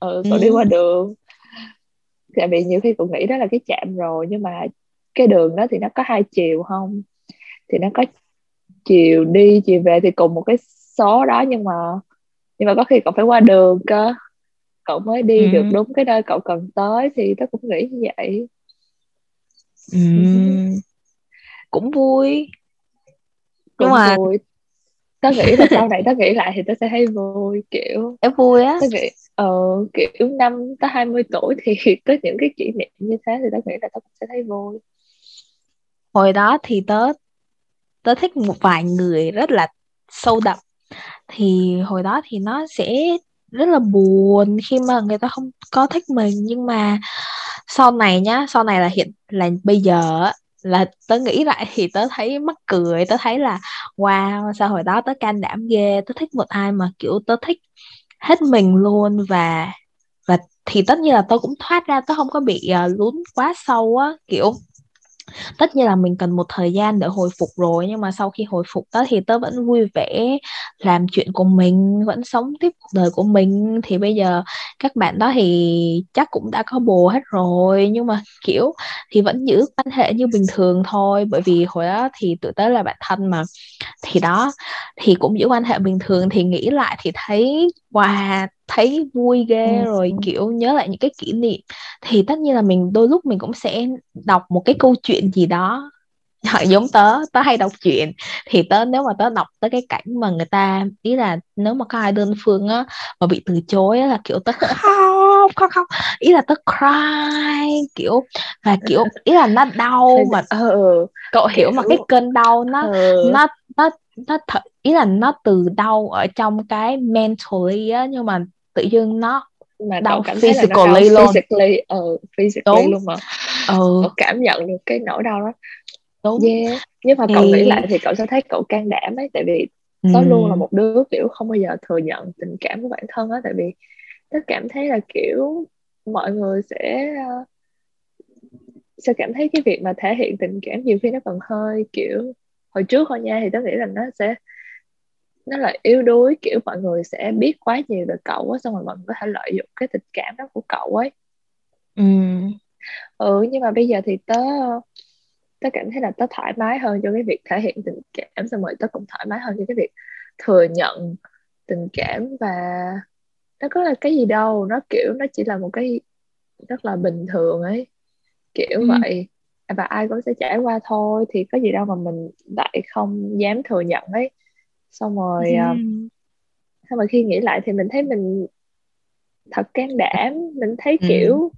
Ừ, cậu ừ. đi qua đường. Tại vì nhiều khi cậu nghĩ đó là cái trạm rồi nhưng mà cái đường đó thì nó có hai chiều không? Thì nó có chiều đi chiều về thì cùng một cái số đó nhưng mà nhưng mà có khi cậu phải qua đường cơ. Cậu mới đi ừ. được đúng cái nơi cậu cần tới thì tớ cũng nghĩ như vậy. Ừ. [laughs] cũng vui. Cũng nhưng mà vui. Tớ nghĩ là sau này tớ nghĩ lại thì tớ sẽ thấy vui kiểu em vui á. tớ nghĩ ờ kiểu năm tới 20 tuổi thì [laughs] có những cái kỷ niệm như thế thì tớ nghĩ là tớ cũng sẽ thấy vui. Hồi đó thì tớ tớ thích một vài người rất là sâu đậm thì hồi đó thì nó sẽ rất là buồn khi mà người ta không có thích mình. Nhưng mà sau này nhá sau này là hiện là bây giờ là tớ nghĩ lại thì tớ thấy mắc cười. Tớ thấy là wow sao hồi đó tớ can đảm ghê tớ thích một ai mà kiểu tớ thích hết mình luôn. Và và thì tất nhiên là tớ cũng thoát ra tớ không có bị uh, lún quá sâu á kiểu tất nhiên là mình cần một thời gian để hồi phục rồi, nhưng mà sau khi hồi phục đó thì tớ vẫn vui vẻ làm chuyện của mình, vẫn sống tiếp cuộc đời của mình. Thì bây giờ các bạn đó thì chắc cũng đã có bồ hết rồi, nhưng mà, kiểu, thì vẫn giữ quan hệ như bình thường thôi. Bởi vì hồi đó thì tụi tớ là bạn thân mà. Thì đó, thì cũng giữ quan hệ bình thường. Thì nghĩ lại thì thấy, wow thấy vui ghê ừ. rồi kiểu nhớ lại những cái kỷ niệm thì tất nhiên là mình đôi lúc mình cũng sẽ đọc một cái câu chuyện gì đó [laughs] giống tớ tớ hay đọc truyện thì tớ nếu mà tớ đọc tới cái cảnh mà người ta ý là nếu mà có ai đơn phương á mà bị từ chối á là kiểu tớ [laughs] khóc khóc khóc ý là tớ cry kiểu và kiểu ý là nó đau mà ừ, cậu hiểu mà cái cơn đau nó ừ. nó nó nó th- ý là nó từ đau ở trong cái mentally á nhưng mà tự dưng nó mà đau cảm physically luôn physically, uh, physically Đúng. luôn mà ừ. cậu cảm nhận được cái nỗi đau đó Đúng. Yeah. nhưng mà cậu thì... nghĩ lại thì cậu sẽ thấy cậu can đảm ấy tại vì tớ ừ. luôn là một đứa kiểu không bao giờ thừa nhận tình cảm của bản thân á tại vì tớ cảm thấy là kiểu mọi người sẽ uh, sẽ cảm thấy cái việc mà thể hiện tình cảm nhiều khi nó còn hơi kiểu hồi trước thôi nha thì tớ nghĩ là nó sẽ nó là yếu đuối kiểu mọi người sẽ biết quá nhiều về cậu á xong rồi mọi người có thể lợi dụng cái tình cảm đó của cậu ấy. Ừ ừ nhưng mà bây giờ thì tớ tớ cảm thấy là tớ thoải mái hơn cho cái việc thể hiện tình cảm xong rồi tớ cũng thoải mái hơn cho cái việc thừa nhận tình cảm và nó có là cái gì đâu nó kiểu nó chỉ là một cái rất là bình thường ấy kiểu ừ. vậy. Và ai cũng sẽ trải qua thôi thì có gì đâu mà mình lại không dám thừa nhận ấy xong rồi ừ. uh, xong rồi khi nghĩ lại thì mình thấy mình thật can đảm mình thấy ừ. kiểu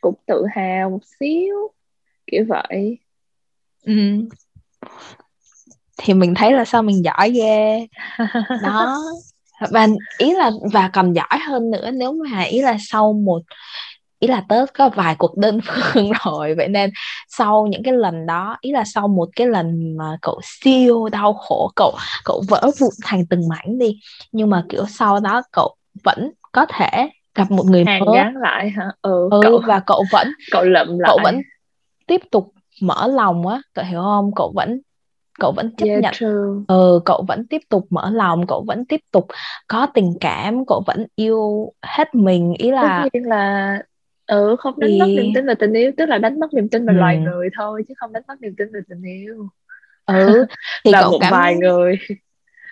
cũng tự hào một xíu kiểu vậy ừ. thì mình thấy là sao mình giỏi ghê đó [laughs] và ý là và còn giỏi hơn nữa nếu mà ý là sau một ý là tớ có vài cuộc đơn [laughs] phương rồi vậy nên sau những cái lần đó ý là sau một cái lần mà cậu siêu đau khổ cậu cậu vỡ vụn thành từng mảnh đi nhưng mà kiểu sau đó cậu vẫn có thể gặp một người Hàn mới. gắn lại hả? Ừ, ừ cậu và cậu vẫn [laughs] cậu lụm lại. cậu vẫn tiếp tục mở lòng á cậu hiểu không? Cậu vẫn cậu vẫn chấp yeah, nhận. true. ừ, cậu vẫn tiếp tục mở lòng cậu vẫn tiếp tục có tình cảm cậu vẫn yêu hết mình. Ý tất là nhiên là ừ không đánh mất niềm tin vào tình yêu tức là đánh mất niềm tin vào ừ, loài người thôi chứ không đánh mất niềm tin vào tình yêu. Ừ [laughs] thì và cậu một cảm vài người.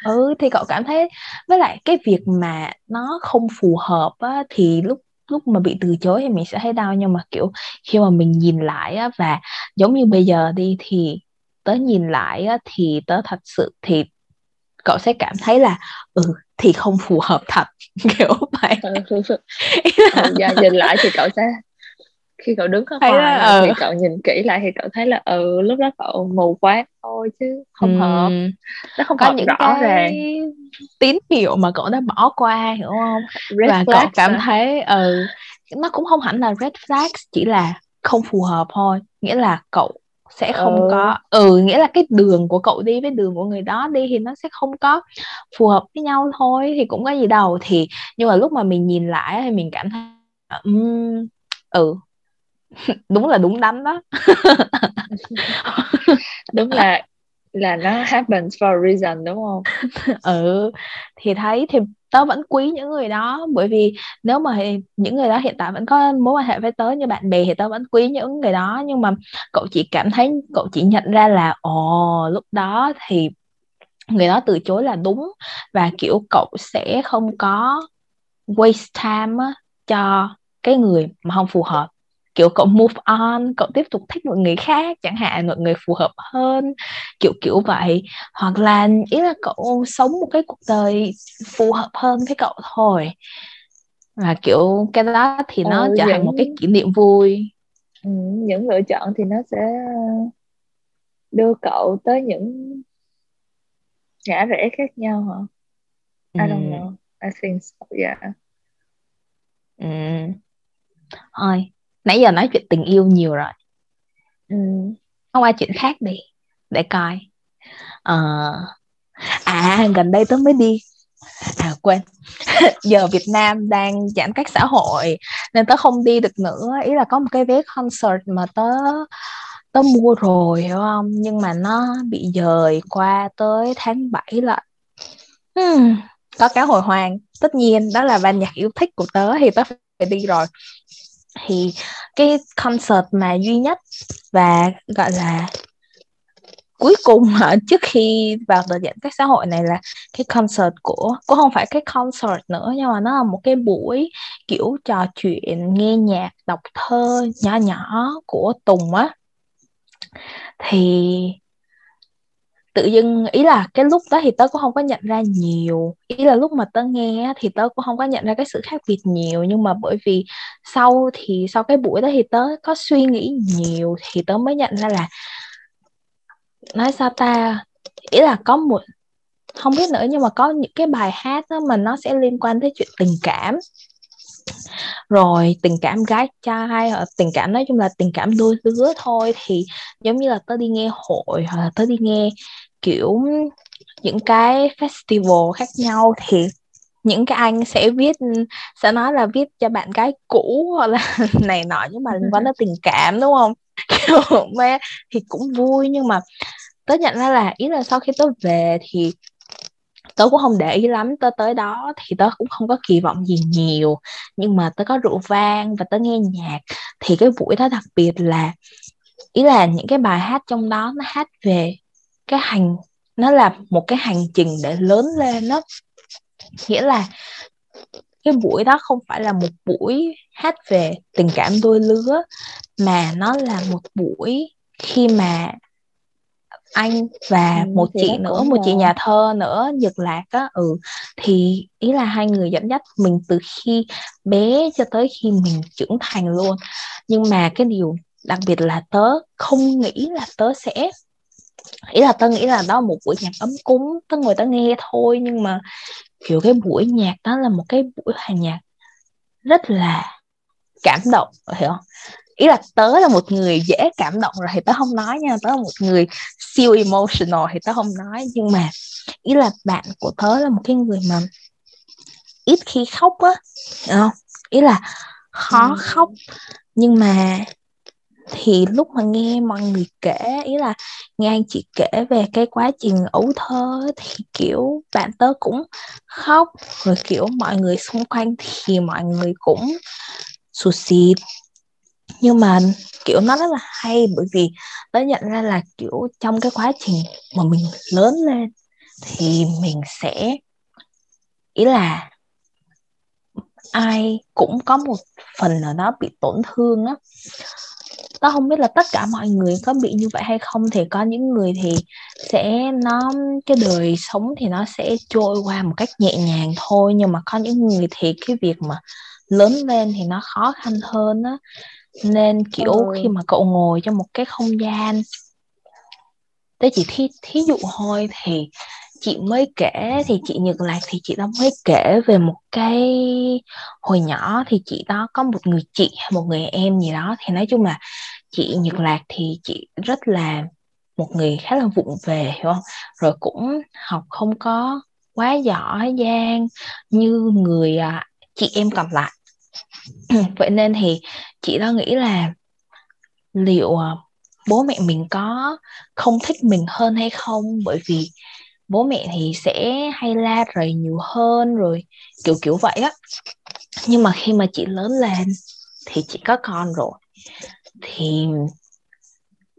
Ừ thì cậu cảm thấy với lại cái việc mà nó không phù hợp á, thì lúc lúc mà bị từ chối thì mình sẽ thấy đau. Nhưng mà kiểu khi mà mình nhìn lại á, và giống như bây giờ đi thì tớ nhìn lại á, thì tớ thật sự thì cậu sẽ cảm thấy là ừ thì không phù hợp thật [laughs] kiểu vậy. Ừ, [laughs] là ừ, giờ nhìn lại thì cậu sẽ khi cậu đứng ở ngoài rồi thì ừ cậu nhìn kỹ lại thì cậu thấy là ừ lúc đó cậu mù quáng thôi chứ không hợp. Ừm, nó không có hợp những rõ cái ràng. tín hiệu mà cậu đã bỏ qua hiểu không? Red và cậu cảm hả? thấy ừ nó cũng không hẳn là red flags chỉ là không phù hợp thôi. Nghĩa là cậu sẽ không ừ có. Ừ nghĩa là cái đường của cậu đi với đường của người đó đi thì nó sẽ không có phù hợp với nhau thôi thì cũng có gì đâu. Thì nhưng mà lúc mà mình nhìn lại thì mình cảm thấy um, ừ [laughs] đúng là đúng đắn đó. [laughs] Đúng là là nó happens for a reason đúng không? Ừ thì thấy thì tớ vẫn quý những người đó bởi vì nếu mà những người đó hiện tại vẫn có mối quan hệ với tớ như bạn bè thì tớ vẫn quý những người đó. Nhưng mà cậu chỉ cảm thấy cậu chỉ nhận ra là ồ lúc đó thì người đó từ chối là đúng và kiểu cậu sẽ không có waste time á, cho cái người mà không phù hợp kiểu cậu move on cậu tiếp tục thích một người khác chẳng hạn một người phù hợp hơn kiểu kiểu vậy. Hoặc là ý là cậu sống một cái cuộc đời phù hợp hơn với cậu thôi. Và kiểu cái đó thì nó ừ, trở thành một cái những kỷ niệm vui. Ừ, những lựa chọn thì nó sẽ đưa cậu tới những ngã rẽ khác nhau hả? I don't ừ, know. I think so yeah. Ừ. thôi nãy giờ nói chuyện tình yêu nhiều rồi. Ừ. không qua chuyện khác đi. Để coi. Ờ, à gần đây tớ mới đi. À quên. [laughs] Giờ Việt Nam đang giãn cách xã hội nên tớ không đi được nữa. Ý là có một cái vé concert mà tớ tớ mua rồi hiểu không? Nhưng mà nó bị dời qua tới tháng 7 lận. Hmm, có cái hồi hoàng tất nhiên đó là ban nhạc yêu thích của tớ thì tớ phải đi rồi thì cái concert mà duy nhất và, gọi là, cuối cùng ở [laughs] trước khi vào đợt giãn cách xã hội này là cái concert của cũng không phải cái concert nữa, nhưng mà nó là một cái buổi, kiểu, trò chuyện, nghe nhạc, đọc thơ nhỏ nhỏ của Tùng á. Thì tự dưng ý là cái lúc đó thì tớ cũng không có nhận ra nhiều. Ý là lúc mà tớ nghe thì tớ cũng không có nhận ra cái sự khác biệt nhiều. Nhưng mà bởi vì sau thì, sau cái buổi đó thì tớ có suy nghĩ nhiều thì tớ mới nhận ra là, nói sao ta, ý là có một, không biết nữa nhưng mà có những cái bài hát đó mà nó sẽ liên quan tới chuyện tình cảm. Rồi tình cảm gái trai hoặc tình cảm, nói chung là tình cảm đôi lứa thôi thì giống như là tớ đi nghe hội hoặc là tớ đi nghe kiểu những cái festival khác nhau thì những cái anh sẽ viết sẽ nói là viết cho bạn gái cũ hoặc là [laughs] này nọ nhưng mà liên quan đến tình cảm đúng không? [laughs] Kiểu mê thì cũng vui nhưng mà tớ nhận ra là ý là sau khi tớ về thì tớ cũng không để ý lắm. Tớ tới đó thì tớ cũng không có kỳ vọng gì nhiều nhưng mà tớ có rượu vang và tớ nghe nhạc. Thì cái buổi đó đặc biệt là ý là những cái bài hát trong đó nó hát về cái hành nó là một cái hành trình để lớn lên đó. Nghĩa là cái buổi đó không phải là một buổi hát về tình cảm đôi lứa mà nó là một buổi khi mà anh và Ừ, một chị nữa một chị nhà thơ nữa Nhật Lạc á ừ. Thì ý là hai người dẫn dắt mình từ khi bé cho tới khi mình trưởng thành luôn. Nhưng mà cái điều đặc biệt là tớ không nghĩ là tớ sẽ ý là tớ nghĩ là đó một buổi nhạc ấm cúng tớ ngồi tớ nghe thôi nhưng mà kiểu cái buổi nhạc đó là một cái buổi hòa nhạc rất là cảm động hiểu không ý là tớ là một người dễ cảm động rồi thì tớ không nói nha tớ là một người siêu emotional thì tớ không nói nhưng mà ý là bạn của tớ là một cái người mà ít khi khóc á không? ý là khó ừ. khóc nhưng mà thì lúc mà nghe mọi người kể, ý là nghe anh chị kể về cái quá trình ấu thơ thì, kiểu, bạn tớ cũng khóc, rồi, kiểu, mọi người xung quanh thì mọi người cũng sụt xịt. Nhưng mà, kiểu, nó rất là hay, bởi vì tớ nhận ra là, kiểu, trong cái quá trình mà mình lớn lên thì mình sẽ, ý là, ai cũng có một phần nào đó bị tổn thương á tao không biết là tất cả mọi người có bị như vậy hay không thì có những người thì sẽ nó cái đời sống thì nó sẽ trôi qua một cách nhẹ nhàng thôi nhưng mà có những người thì cái việc mà lớn lên thì nó khó khăn hơn á nên kiểu ừ. khi mà cậu ngồi trong một cái không gian tới chỉ thí thí dụ thôi thì chị mới kể thì chị Nhật Lạc thì chị đó mới kể về một cái hồi nhỏ thì chị đó có một người chị một người em gì đó. Thì nói chung là chị Nhật Lạc thì chị rất là một người khá là vụng về hiểu không? Rồi cũng học không có quá giỏi giang như người à, chị em còn lại. [clears throat] Vậy nên thì chị đó nghĩ là liệu à, bố mẹ mình có không thích mình hơn hay không? Bởi vì bố mẹ thì sẽ hay la rầy nhiều hơn rồi kiểu kiểu vậy á. Nhưng mà khi mà chị lớn lên thì chị có con rồi. Thì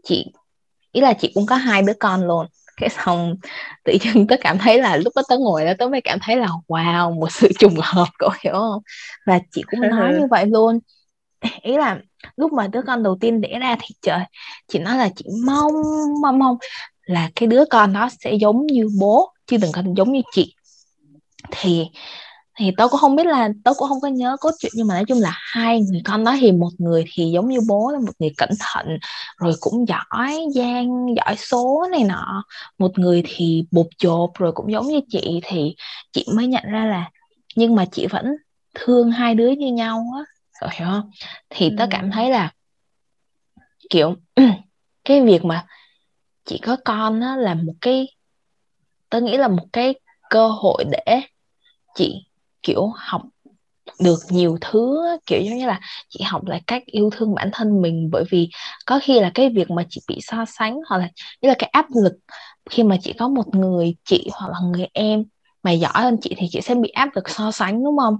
chị ý là chị cũng có hai đứa con luôn. Cái xong tự nhiên tớ cảm thấy là lúc đó tớ ngồi đó tớ mới cảm thấy là wow một sự trùng hợp cậu hiểu không? Và chị cũng [laughs] nói như vậy luôn. Ý là lúc mà đứa con đầu tiên đẻ ra thì trời chị nói là chị mong mong mong là cái đứa con nó sẽ giống như bố chứ đừng có giống như chị. Thì thì tớ cũng không biết là tớ cũng không có nhớ cốt truyện nhưng mà nói chung là hai người con đó thì một người thì giống như bố là một người cẩn thận rồi cũng giỏi gian giỏi số này nọ. Một người thì bột chột rồi cũng giống như chị thì chị mới nhận ra là nhưng mà chị vẫn thương hai đứa như nhau á rồi hiểu không? Thì tớ cảm thấy là kiểu [clears throat] cái việc mà chỉ có con á là một cái tôi nghĩ là một cái cơ hội để chị, kiểu, học được nhiều thứ kiểu giống như là chị học lại cách yêu thương bản thân mình. Bởi vì có khi là cái việc mà chị bị so sánh hoặc là, như là cái áp lực khi mà chị có một người chị hoặc là người em mà giỏi hơn chị thì chị sẽ bị áp lực so sánh, đúng không?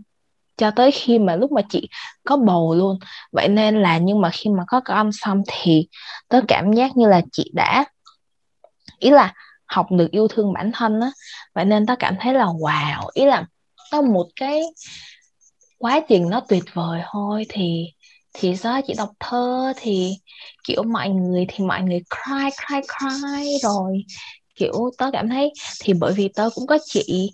Cho tới khi mà lúc mà chị có bầu luôn. Vậy nên là nhưng mà khi mà có con xong thì tớ cảm giác như là chị đã ý là học được yêu thương bản thân á, vậy nên tớ cảm thấy là wow, ý là có một cái quá trình nó tuyệt vời thôi thì thì do chị đọc thơ thì, kiểu, mọi người thì mọi người cry cry cry rồi, kiểu, tớ cảm thấy thì bởi vì tớ cũng có chị,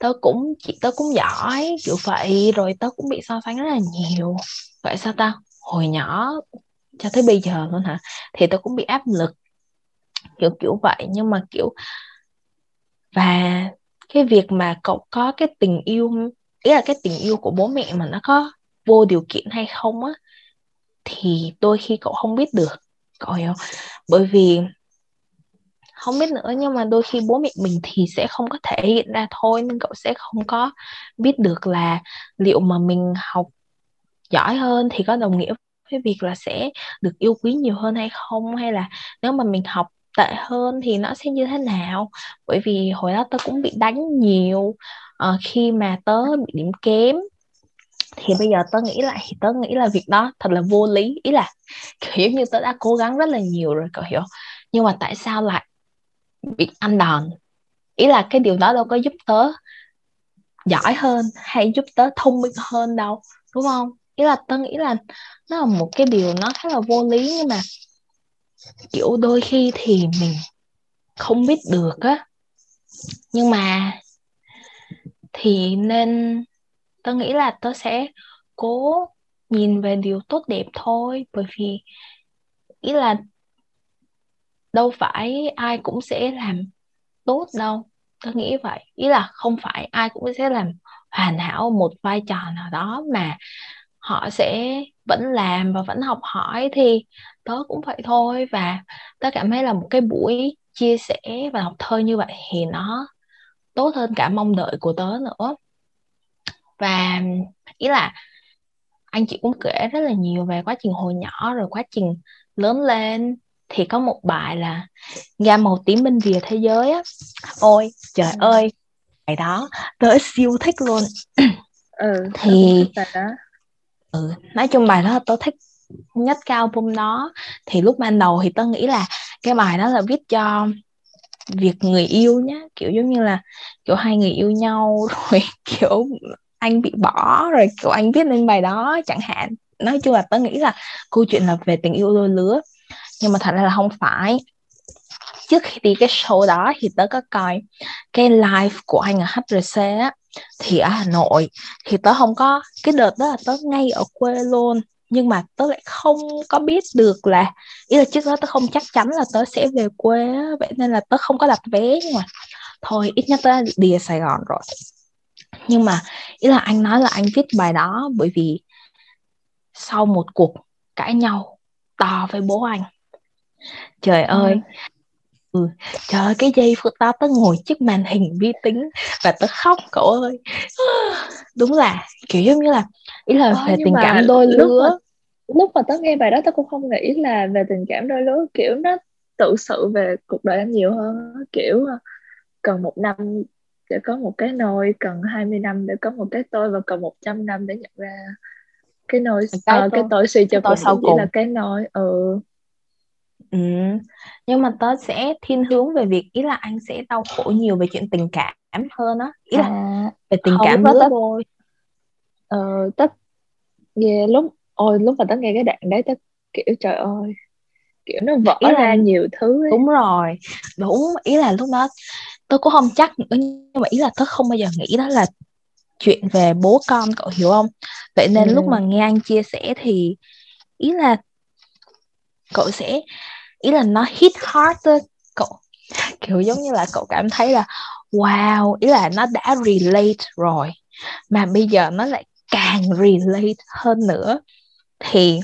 tớ cũng, chị tớ cũng giỏi, kiểu vậy, rồi tớ cũng bị so sánh rất là nhiều. Vậy sao ta? Hồi nhỏ, cho tới bây giờ luôn hả? Thì tớ cũng bị áp lực kiểu kiểu vậy. Nhưng mà, kiểu, và cái việc mà cậu có cái tình yêu, ý là cái tình yêu của bố mẹ mà nó có vô điều kiện hay không á, thì đôi khi cậu không biết được. Cậu hiểu không? Bởi vì không biết nữa, nhưng mà đôi khi bố mẹ mình thì sẽ không có thể hiện ra thôi, nên cậu sẽ không có biết được là liệu mà mình học giỏi hơn thì có đồng nghĩa với việc là sẽ được yêu quý nhiều hơn hay không, hay là nếu mà mình học tệ hơn thì nó sẽ như thế nào? Bởi vì hồi đó tớ cũng bị đánh nhiều uh, khi mà tớ bị điểm kém. Thì bây giờ tớ nghĩ lại thì tớ nghĩ là việc đó thật là vô lý. Ý là kiểu như tớ đã cố gắng rất là nhiều rồi cậu hiểu nhưng mà tại sao lại bị ăn đòn? Ý là cái điều đó đâu có giúp tớ giỏi hơn hay giúp tớ thông minh hơn đâu đúng không? Ý là tớ nghĩ là nó là một cái điều nó khá là vô lý nhưng mà kiểu đôi khi thì mình không biết được á. Nhưng mà thì nên, tớ nghĩ là tớ sẽ cố nhìn về điều tốt đẹp thôi. Bởi vì ý là đâu phải ai cũng sẽ làm tốt đâu. Tớ nghĩ vậy. Ý là không phải ai cũng sẽ làm hoàn hảo một vai trò nào đó mà họ sẽ vẫn làm và vẫn học hỏi thì tớ cũng vậy thôi. Và tớ cảm thấy là một cái buổi chia sẻ và học thơ như vậy thì nó tốt hơn cả mong đợi của tớ nữa. Và ý là anh chị cũng kể rất là nhiều về quá trình hồi nhỏ rồi quá trình lớn lên. Thì có một bài là gam màu tím bên rìa thế giới á. Ôi trời ừ. ơi bài đó tớ siêu thích luôn. Ừ thì ừ nói chung bài đó tôi thích nhất cái album đó. Thì lúc ban đầu thì tôi nghĩ là cái bài đó là viết cho việc người yêu nhá, kiểu giống như là kiểu hai người yêu nhau [laughs] rồi kiểu anh bị bỏ rồi kiểu anh viết lên bài đó chẳng hạn. Nói chung là tớ nghĩ là câu chuyện là về tình yêu đôi lứa. Nhưng mà thật ra là không phải. Trước khi đi cái show đó thì tớ có coi cái live của anh ở HRC á thì ở Hà Nội thì tớ không có cái đợt đó là tớ ngay ở quê luôn nhưng mà tớ lại không có biết được là ý là trước đó tớ không chắc chắn là tớ sẽ về quê á vậy nên là tớ không có đặt vé nhưng mà thôi ít nhất tớ đi ở Sài Gòn rồi nhưng mà ý là anh nói là anh viết bài đó bởi vì sau một cuộc cãi nhau to với bố anh trời ừ. ơi ừ, trời ơi cái giây phút đó tớ ngồi trước màn hình vi tính và tớ khóc cậu ơi. [sighs] Đúng là kiểu giống như là ý là ờ, về tình cảm đôi lứa. lúc mà, lúc mà tớ nghe bài đó tớ cũng không nghĩ là về tình cảm đôi lứa kiểu nó tự sự về cuộc đời anh nhiều hơn kiểu ờ, cần một năm để có một cái nôi cần 20 năm để có một cái tôi và cần 100 năm để nhận ra cái nôi cái, uh, cái tôi suy cho cùng chỉ cùng. là cái nôi ừ Ừ. Nhưng mà tớ sẽ thiên hướng về việc ý là anh sẽ đau khổ nhiều về chuyện tình cảm hơn á ý là à, về tình cảm lứa tớ... đôi ờ, tớ yeah, lúc ôi lúc mà tớ nghe cái đoạn đấy tớ kiểu trời ơi kiểu nó vỡ ý là, ra nhiều thứ ấy. đúng rồi đúng ý là lúc đó tớ cũng không chắc nữa nhưng mà ý là tớ không bao giờ nghĩ đó là chuyện về bố con cậu hiểu không vậy nên ừ. lúc mà nghe anh chia sẻ thì ý là cậu sẽ ý là nó hit hard tới cậu. Kiểu giống như là cậu cảm thấy là wow ý là nó đã relate rồi. Mà bây giờ nó lại càng relate hơn nữa. Thì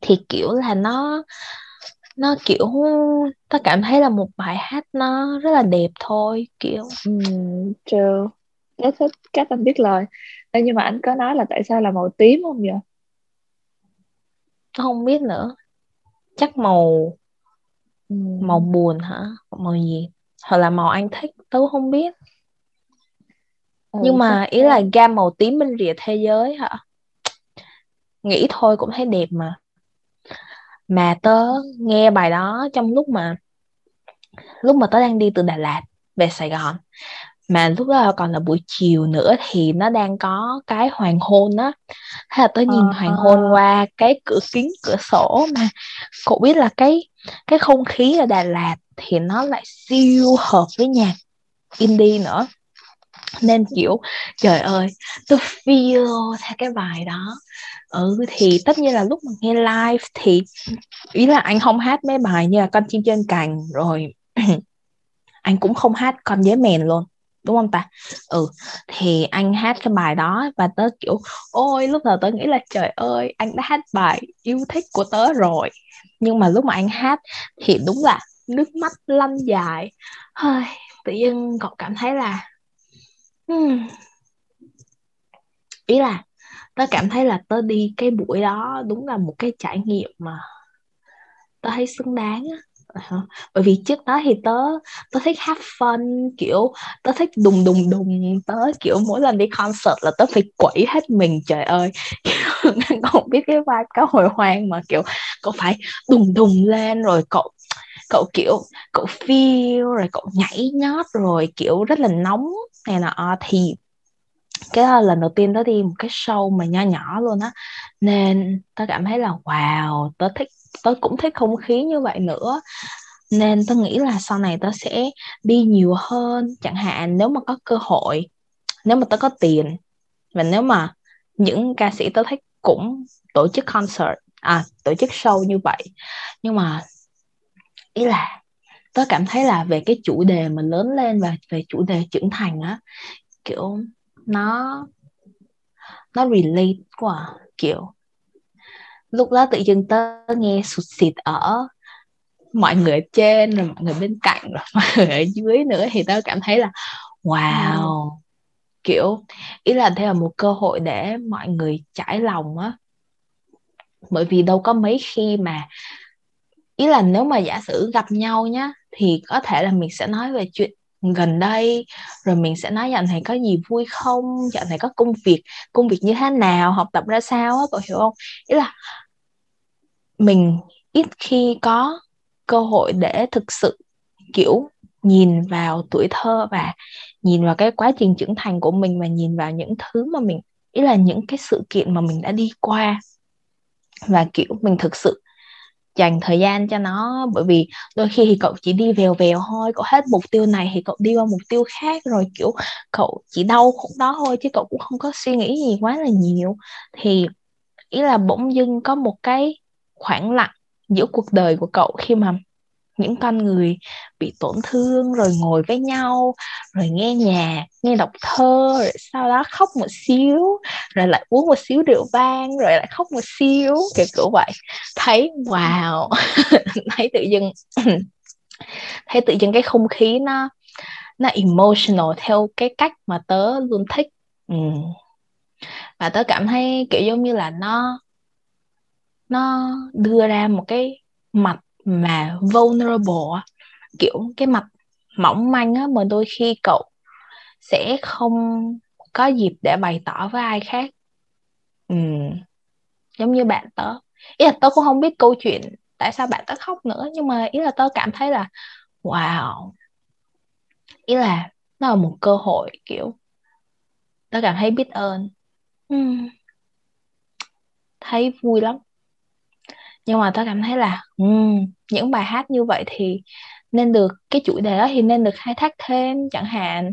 thì kiểu là nó nó kiểu ta cảm thấy là một bài hát nó rất là đẹp thôi kiểu um, true. Rất thích cách anh biết lời. Ê, nhưng mà anh có nói là tại sao là màu tím không vậy? Không biết nữa chắc màu màu buồn hả? Màu gì? Hoặc là màu anh thích tớ không biết. Ừ, nhưng mà ý là gam màu tím bên rìa thế giới hả? Nghĩ thôi cũng thấy đẹp mà. Mà tớ nghe bài đó trong lúc mà lúc mà tớ đang đi từ Đà Lạt về Sài Gòn mà lúc đó còn là buổi chiều nữa thì nó đang có cái hoàng hôn á. Thế là tôi nhìn à. hoàng hôn qua cái cửa kính cửa sổ mà cậu biết là cái cái không khí ở Đà Lạt thì nó lại siêu hợp với nhạc indie nữa. Nên kiểu trời ơi tôi feel theo cái bài đó. Ừ thì tất nhiên là lúc mà nghe live thì ý là anh không hát mấy bài như là con chim trên cành rồi [clears throat] anh cũng không hát con dế mèn luôn đúng không ta? Ừ thì anh hát cái bài đó và tớ kiểu ôi lúc đầu tớ nghĩ là trời ơi anh đã hát bài yêu thích của tớ rồi. Nhưng mà lúc mà anh hát thì đúng là nước mắt lăn dài. Hơi tự nhiên cậu cảm thấy là hmm, ý là tớ cảm thấy là tớ đi cái buổi đó đúng là một cái trải nghiệm mà tớ thấy xứng đáng á bởi vì trước đó thì tớ tớ thích have fun, kiểu, tớ thích đùng đùng đùng, tớ kiểu mỗi lần đi concert là tớ phải quẩy hết mình, trời ơi. [laughs] Không biết cái vibe cá hồi hoang mà, kiểu, cậu phải đùng đùng lên rồi cậu cậu kiểu, cậu feel rồi cậu nhảy nhót rồi kiểu rất là nóng này nọ. Thì cái là lần đầu tiên tớ đi một cái show mà nho nhỏ luôn á. Nên tớ cảm thấy là, wow, tớ thích tớ cũng thích không khí như vậy nữa. Nên tớ nghĩ là sau này tớ sẽ đi nhiều hơn. Chẳng hạn nếu mà có cơ hội, nếu mà tớ có tiền, và nếu mà những ca sĩ tớ thích cũng tổ chức concert à tổ chức show như vậy. Nhưng mà ý là tớ cảm thấy là về cái chủ đề mà lớn lên và về chủ đề trưởng thành á, kiểu nó nó relate quá à. kiểu lúc đó tự dưng tớ nghe sụt xịt ở mọi người ở trên rồi mọi người bên cạnh rồi [laughs] mọi người ở dưới nữa thì tớ cảm thấy là wow ừ. kiểu ý là đây là một cơ hội để mọi người trải lòng á bởi vì đâu có mấy khi mà ý là nếu mà giả sử gặp nhau nhá thì có thể là mình sẽ nói về chuyện gần đây, rồi mình sẽ nói dạo này có gì vui không? Dạo này có công việc công việc như thế nào? Học tập ra sao á, cậu hiểu không? Ý là mình ít khi có cơ hội để thực sự, kiểu, nhìn vào tuổi thơ và nhìn vào cái quá trình trưởng thành của mình và nhìn vào những thứ mà mình, ý là những cái sự kiện mà mình đã đi qua. Và, kiểu, mình thực sự dành thời gian cho nó, bởi vì đôi khi thì cậu chỉ đi vèo vèo thôi, cậu hết mục tiêu này thì cậu đi qua mục tiêu khác rồi, kiểu, cậu chỉ đau khúc đó thôi chứ cậu cũng không có suy nghĩ gì quá là nhiều. Thì ý là bỗng dưng có một cái khoảng lặng giữa cuộc đời của cậu khi mà những con người bị tổn thương rồi ngồi với nhau, rồi nghe nhạc, nghe đọc thơ, rồi sau đó khóc một xíu, rồi lại uống một xíu rượu vang, rồi lại khóc một xíu, kiểu kiểu vậy thấy, wow, [laughs] thấy tự dưng, [clears throat] thấy tự dưng cái không khí nó nó emotional theo cái cách mà tớ luôn thích ừ. và tớ cảm thấy, kiểu, giống như là nó nó đưa ra một cái mặt mà vulnerable kiểu cái mặt mỏng manh á, mà đôi khi cậu sẽ không có dịp để bày tỏ với ai khác ừ. giống như bạn tớ ý là tớ cũng không biết câu chuyện tại sao bạn tớ khóc nữa, nhưng mà ý là tớ cảm thấy là, wow ý là nó là một cơ hội, kiểu, tớ cảm thấy biết ơn ừ. thấy vui lắm nhưng mà tớ cảm thấy là um, những bài hát như vậy thì nên được cái chủ đề đó thì nên được khai thác thêm chẳng hạn.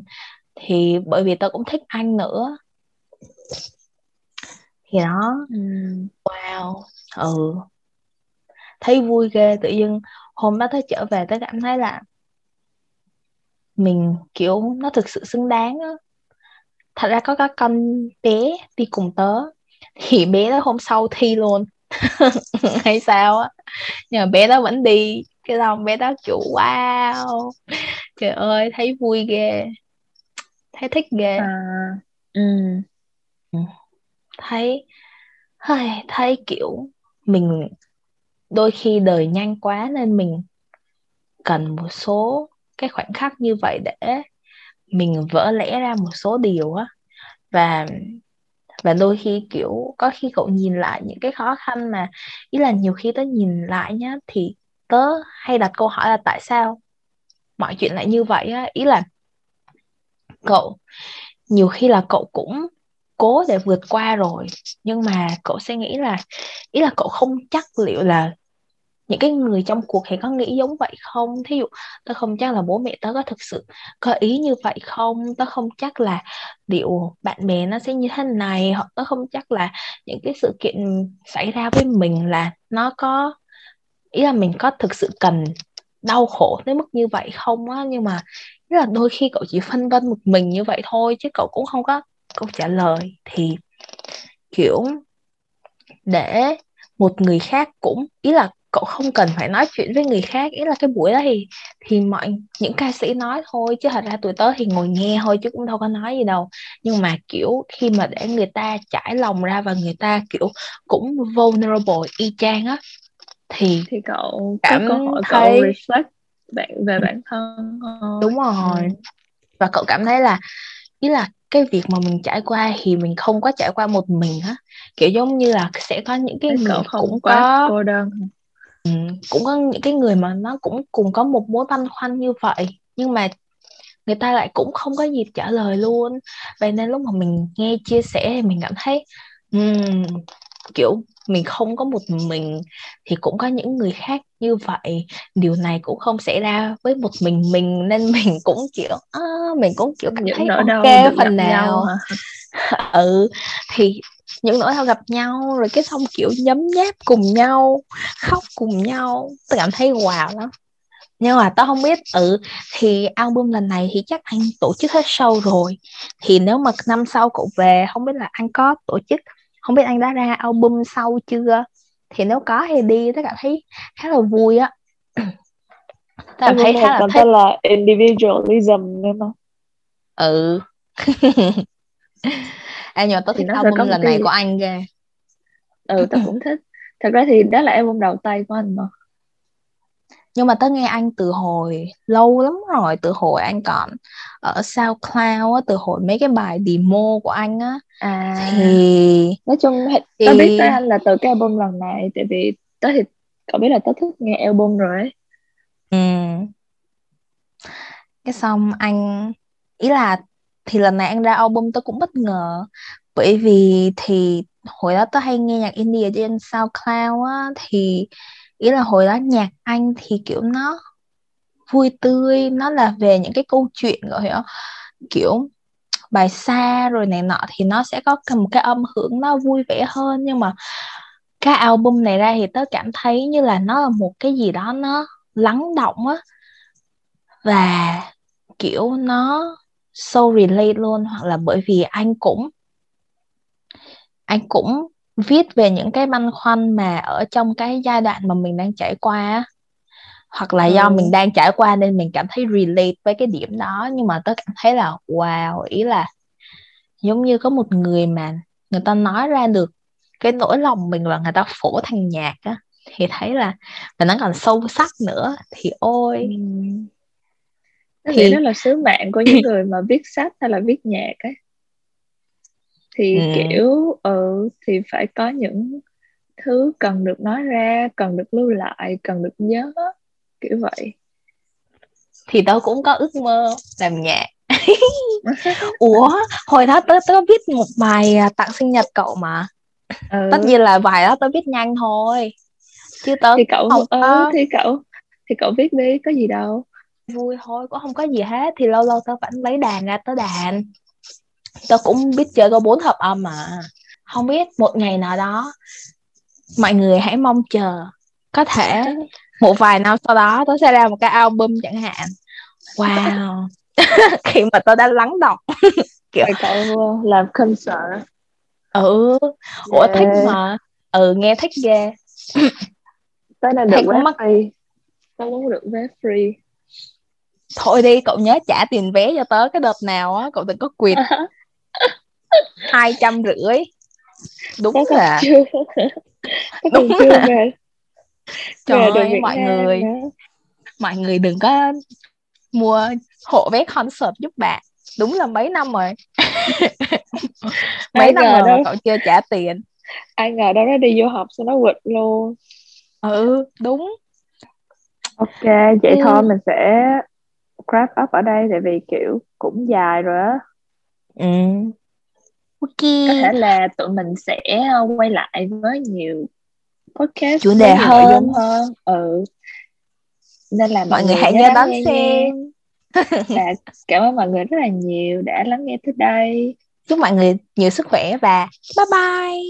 Thì bởi vì tớ cũng thích anh nữa. Thì đó um, wow. Ừ. Thấy vui ghê tự dưng hôm đó tớ trở về tớ cảm thấy là mình kiểu nó thực sự xứng đáng á. Thật ra có các con bé đi cùng tớ. Thì bé đó hôm sau thi luôn [laughs] hay sao á? Nhưng mà bé đó vẫn đi. Cái xong bé đó chủ wow. Trời ơi thấy vui ghê. Thấy thích ghê. À, ừ. ừ. thấy hơi thấy kiểu mình đôi khi đời nhanh quá nên mình cần một số cái khoảnh khắc như vậy để mình vỡ lẽ ra một số điều á. Và và đôi khi, kiểu, có khi cậu nhìn lại những cái khó khăn mà ý là nhiều khi tớ nhìn lại nhá, thì tớ hay đặt câu hỏi là tại sao mọi chuyện lại như vậy á? Ý là cậu, nhiều khi là cậu cũng cố để vượt qua rồi, nhưng mà cậu sẽ nghĩ là, ý là cậu không chắc liệu là những cái người trong cuộc thì có nghĩ giống vậy không? Thí dụ, tớ không chắc là bố mẹ tớ có thực sự có ý như vậy không? Tớ không chắc là liệu bạn bè nó sẽ như thế này, hoặc tớ không chắc là những cái sự kiện xảy ra với mình là nó có, ý là mình có thực sự cần đau khổ tới mức như vậy không á? Nhưng mà rất là đôi khi cậu chỉ phân vân một mình như vậy thôi, chứ cậu cũng không có câu trả lời. Thì, kiểu, để một người khác cũng, ý là cậu không cần phải nói chuyện với người khác ý là cái buổi đó thì thì mọi những ca sĩ nói thôi chứ thật ra tụi tớ thì ngồi nghe thôi chứ cũng đâu có nói gì đâu nhưng mà kiểu khi mà để người ta trải lòng ra và người ta kiểu cũng vulnerable y chang á thì thì cậu cảm có cơ hội thấy... cậu reflect bạn về bản thân thôi. đúng rồi ừ. và cậu cảm thấy là ý là cái việc mà mình trải qua thì mình không có trải qua một mình á kiểu giống như là sẽ có những cái người cũng có cô đơn Ừ, cũng có những cái người mà nó cũng cùng có một mối băn khoăn như vậy nhưng mà người ta lại cũng không có dịp trả lời luôn. Vậy nên lúc mà mình nghe chia sẻ thì mình cảm thấy um, kiểu mình không có một mình thì cũng có những người khác như vậy. Điều này cũng không xảy ra với một mình mình nên mình [laughs] cũng kiểu à, mình cũng kiểu cảm những thấy ok phần nào. [laughs] ừ thì những nỗi đau gặp nhau rồi cái xong kiểu nhấm nháp cùng nhau khóc cùng nhau. Tôi cảm thấy wow lắm. Nhưng mà tao không biết ừ thì album lần này thì chắc anh tổ chức hết show rồi. Thì nếu mà năm sau cậu về không biết là anh có tổ chức không biết anh đã ra album sau chưa? Thì nếu có thì đi tất cả thấy khá là vui á. Tao thấy khá là thích. là individualism nên mà ừ [laughs] anh nhờ tao thích album lần này của anh ghê. Ừ tao cũng thích. Thật ra thì đó là album đầu tay của anh mà. Nhưng mà tớ nghe anh từ hồi lâu lắm rồi từ hồi anh còn ở SoundCloud á từ hồi mấy cái bài demo của anh á. À. Thì nói chung thì... tớ biết tới anh là từ cái album lần này tại vì tớ thì cậu biết là tớ thích nghe album rồi ấy. Ừ. Cái xong anh ý là thì lần này anh ra album tôi cũng bất ngờ. Bởi vì thì hồi đó tôi hay nghe nhạc indie ở trên SoundCloud á, thì ý là hồi đó nhạc anh thì, kiểu, nó vui tươi, nó là về những cái câu chuyện, gọi hiểu kiểu, bài xa rồi này nọ, thì nó sẽ có một cái âm hưởng nó vui vẻ hơn. Nhưng mà cái album này ra thì tớ cảm thấy như là nó là một cái gì đó nó lắng động á. Và, kiểu, nó so relate luôn hoặc là bởi vì anh cũng anh cũng viết về những cái băn khoăn mà ở trong cái giai đoạn mà mình đang trải qua hoặc là do ừ. mình đang trải qua nên mình cảm thấy relate với cái điểm đó nhưng mà tớ cảm thấy là wow ý là giống như có một người mà người ta nói ra được cái nỗi lòng mình và người ta phổ thành nhạc á thì thấy là và nó còn sâu sắc nữa thì ôi ừ. Thì đó là sứ mạng của những [clears throat] người mà viết sách hay là viết nhạc ấy. Thì ừ. kiểu ừ thì phải có những thứ cần được nói ra cần được lưu lại cần được nhớ kiểu vậy. Thì tớ cũng có ước mơ làm nhạc. [laughs] Ủa hồi đó tớ tớ viết một bài à, tặng sinh nhật cậu mà. Ừ. tất nhiên là bài đó tớ viết nhanh thôi. Chứ tớ thì cậu không ừ, thì cậu thì cậu viết đi có gì đâu vui thôi cũng không có gì hết. Thì lâu lâu tớ vẫn lấy đàn ra tớ đàn. Tớ cũng biết chơi có bốn hợp âm mà. Không biết một ngày nào đó mọi người hãy mong chờ. Có thể một vài năm sau đó tớ sẽ ra một cái album chẳng hạn. Wow. [laughs] Khi mà tôi đã lắng đọc [laughs] kiểu cậu làm concert. Ừ. Ủa yeah. thích mà. Ừ nghe thích ghê. Tới là được vé mất... free. Tớ muốn được vé free thôi đi cậu nhớ trả tiền vé cho tớ cái đợt nào á cậu đừng có quyệt [laughs] hai trăm rưỡi. Đúng Chắc là chưa. Đúng chưa là về. [laughs] trời ơi mọi người. nữa. mọi người đừng có mua hộ vé concert giúp bạn. Đúng là mấy năm rồi. [laughs] Mấy năm rồi đó. cậu chưa trả tiền. Ai ngờ đó nó đi vô học sao nó quỵt luôn. Ừ đúng. Ok vậy ừ. thôi mình sẽ wrap up ở đây tại vì kiểu cũng dài rồi á. Ừ. Ok. Có thể là tụi mình sẽ ờ, quay lại với nhiều podcast chủ đề hơn. hơn. Ừ. Nên là mọi, mọi người hãy nhớ đón xem. [laughs] và cảm ơn mọi người rất là nhiều đã lắng nghe tới đây. Chúc mọi người nhiều sức khỏe và bye bye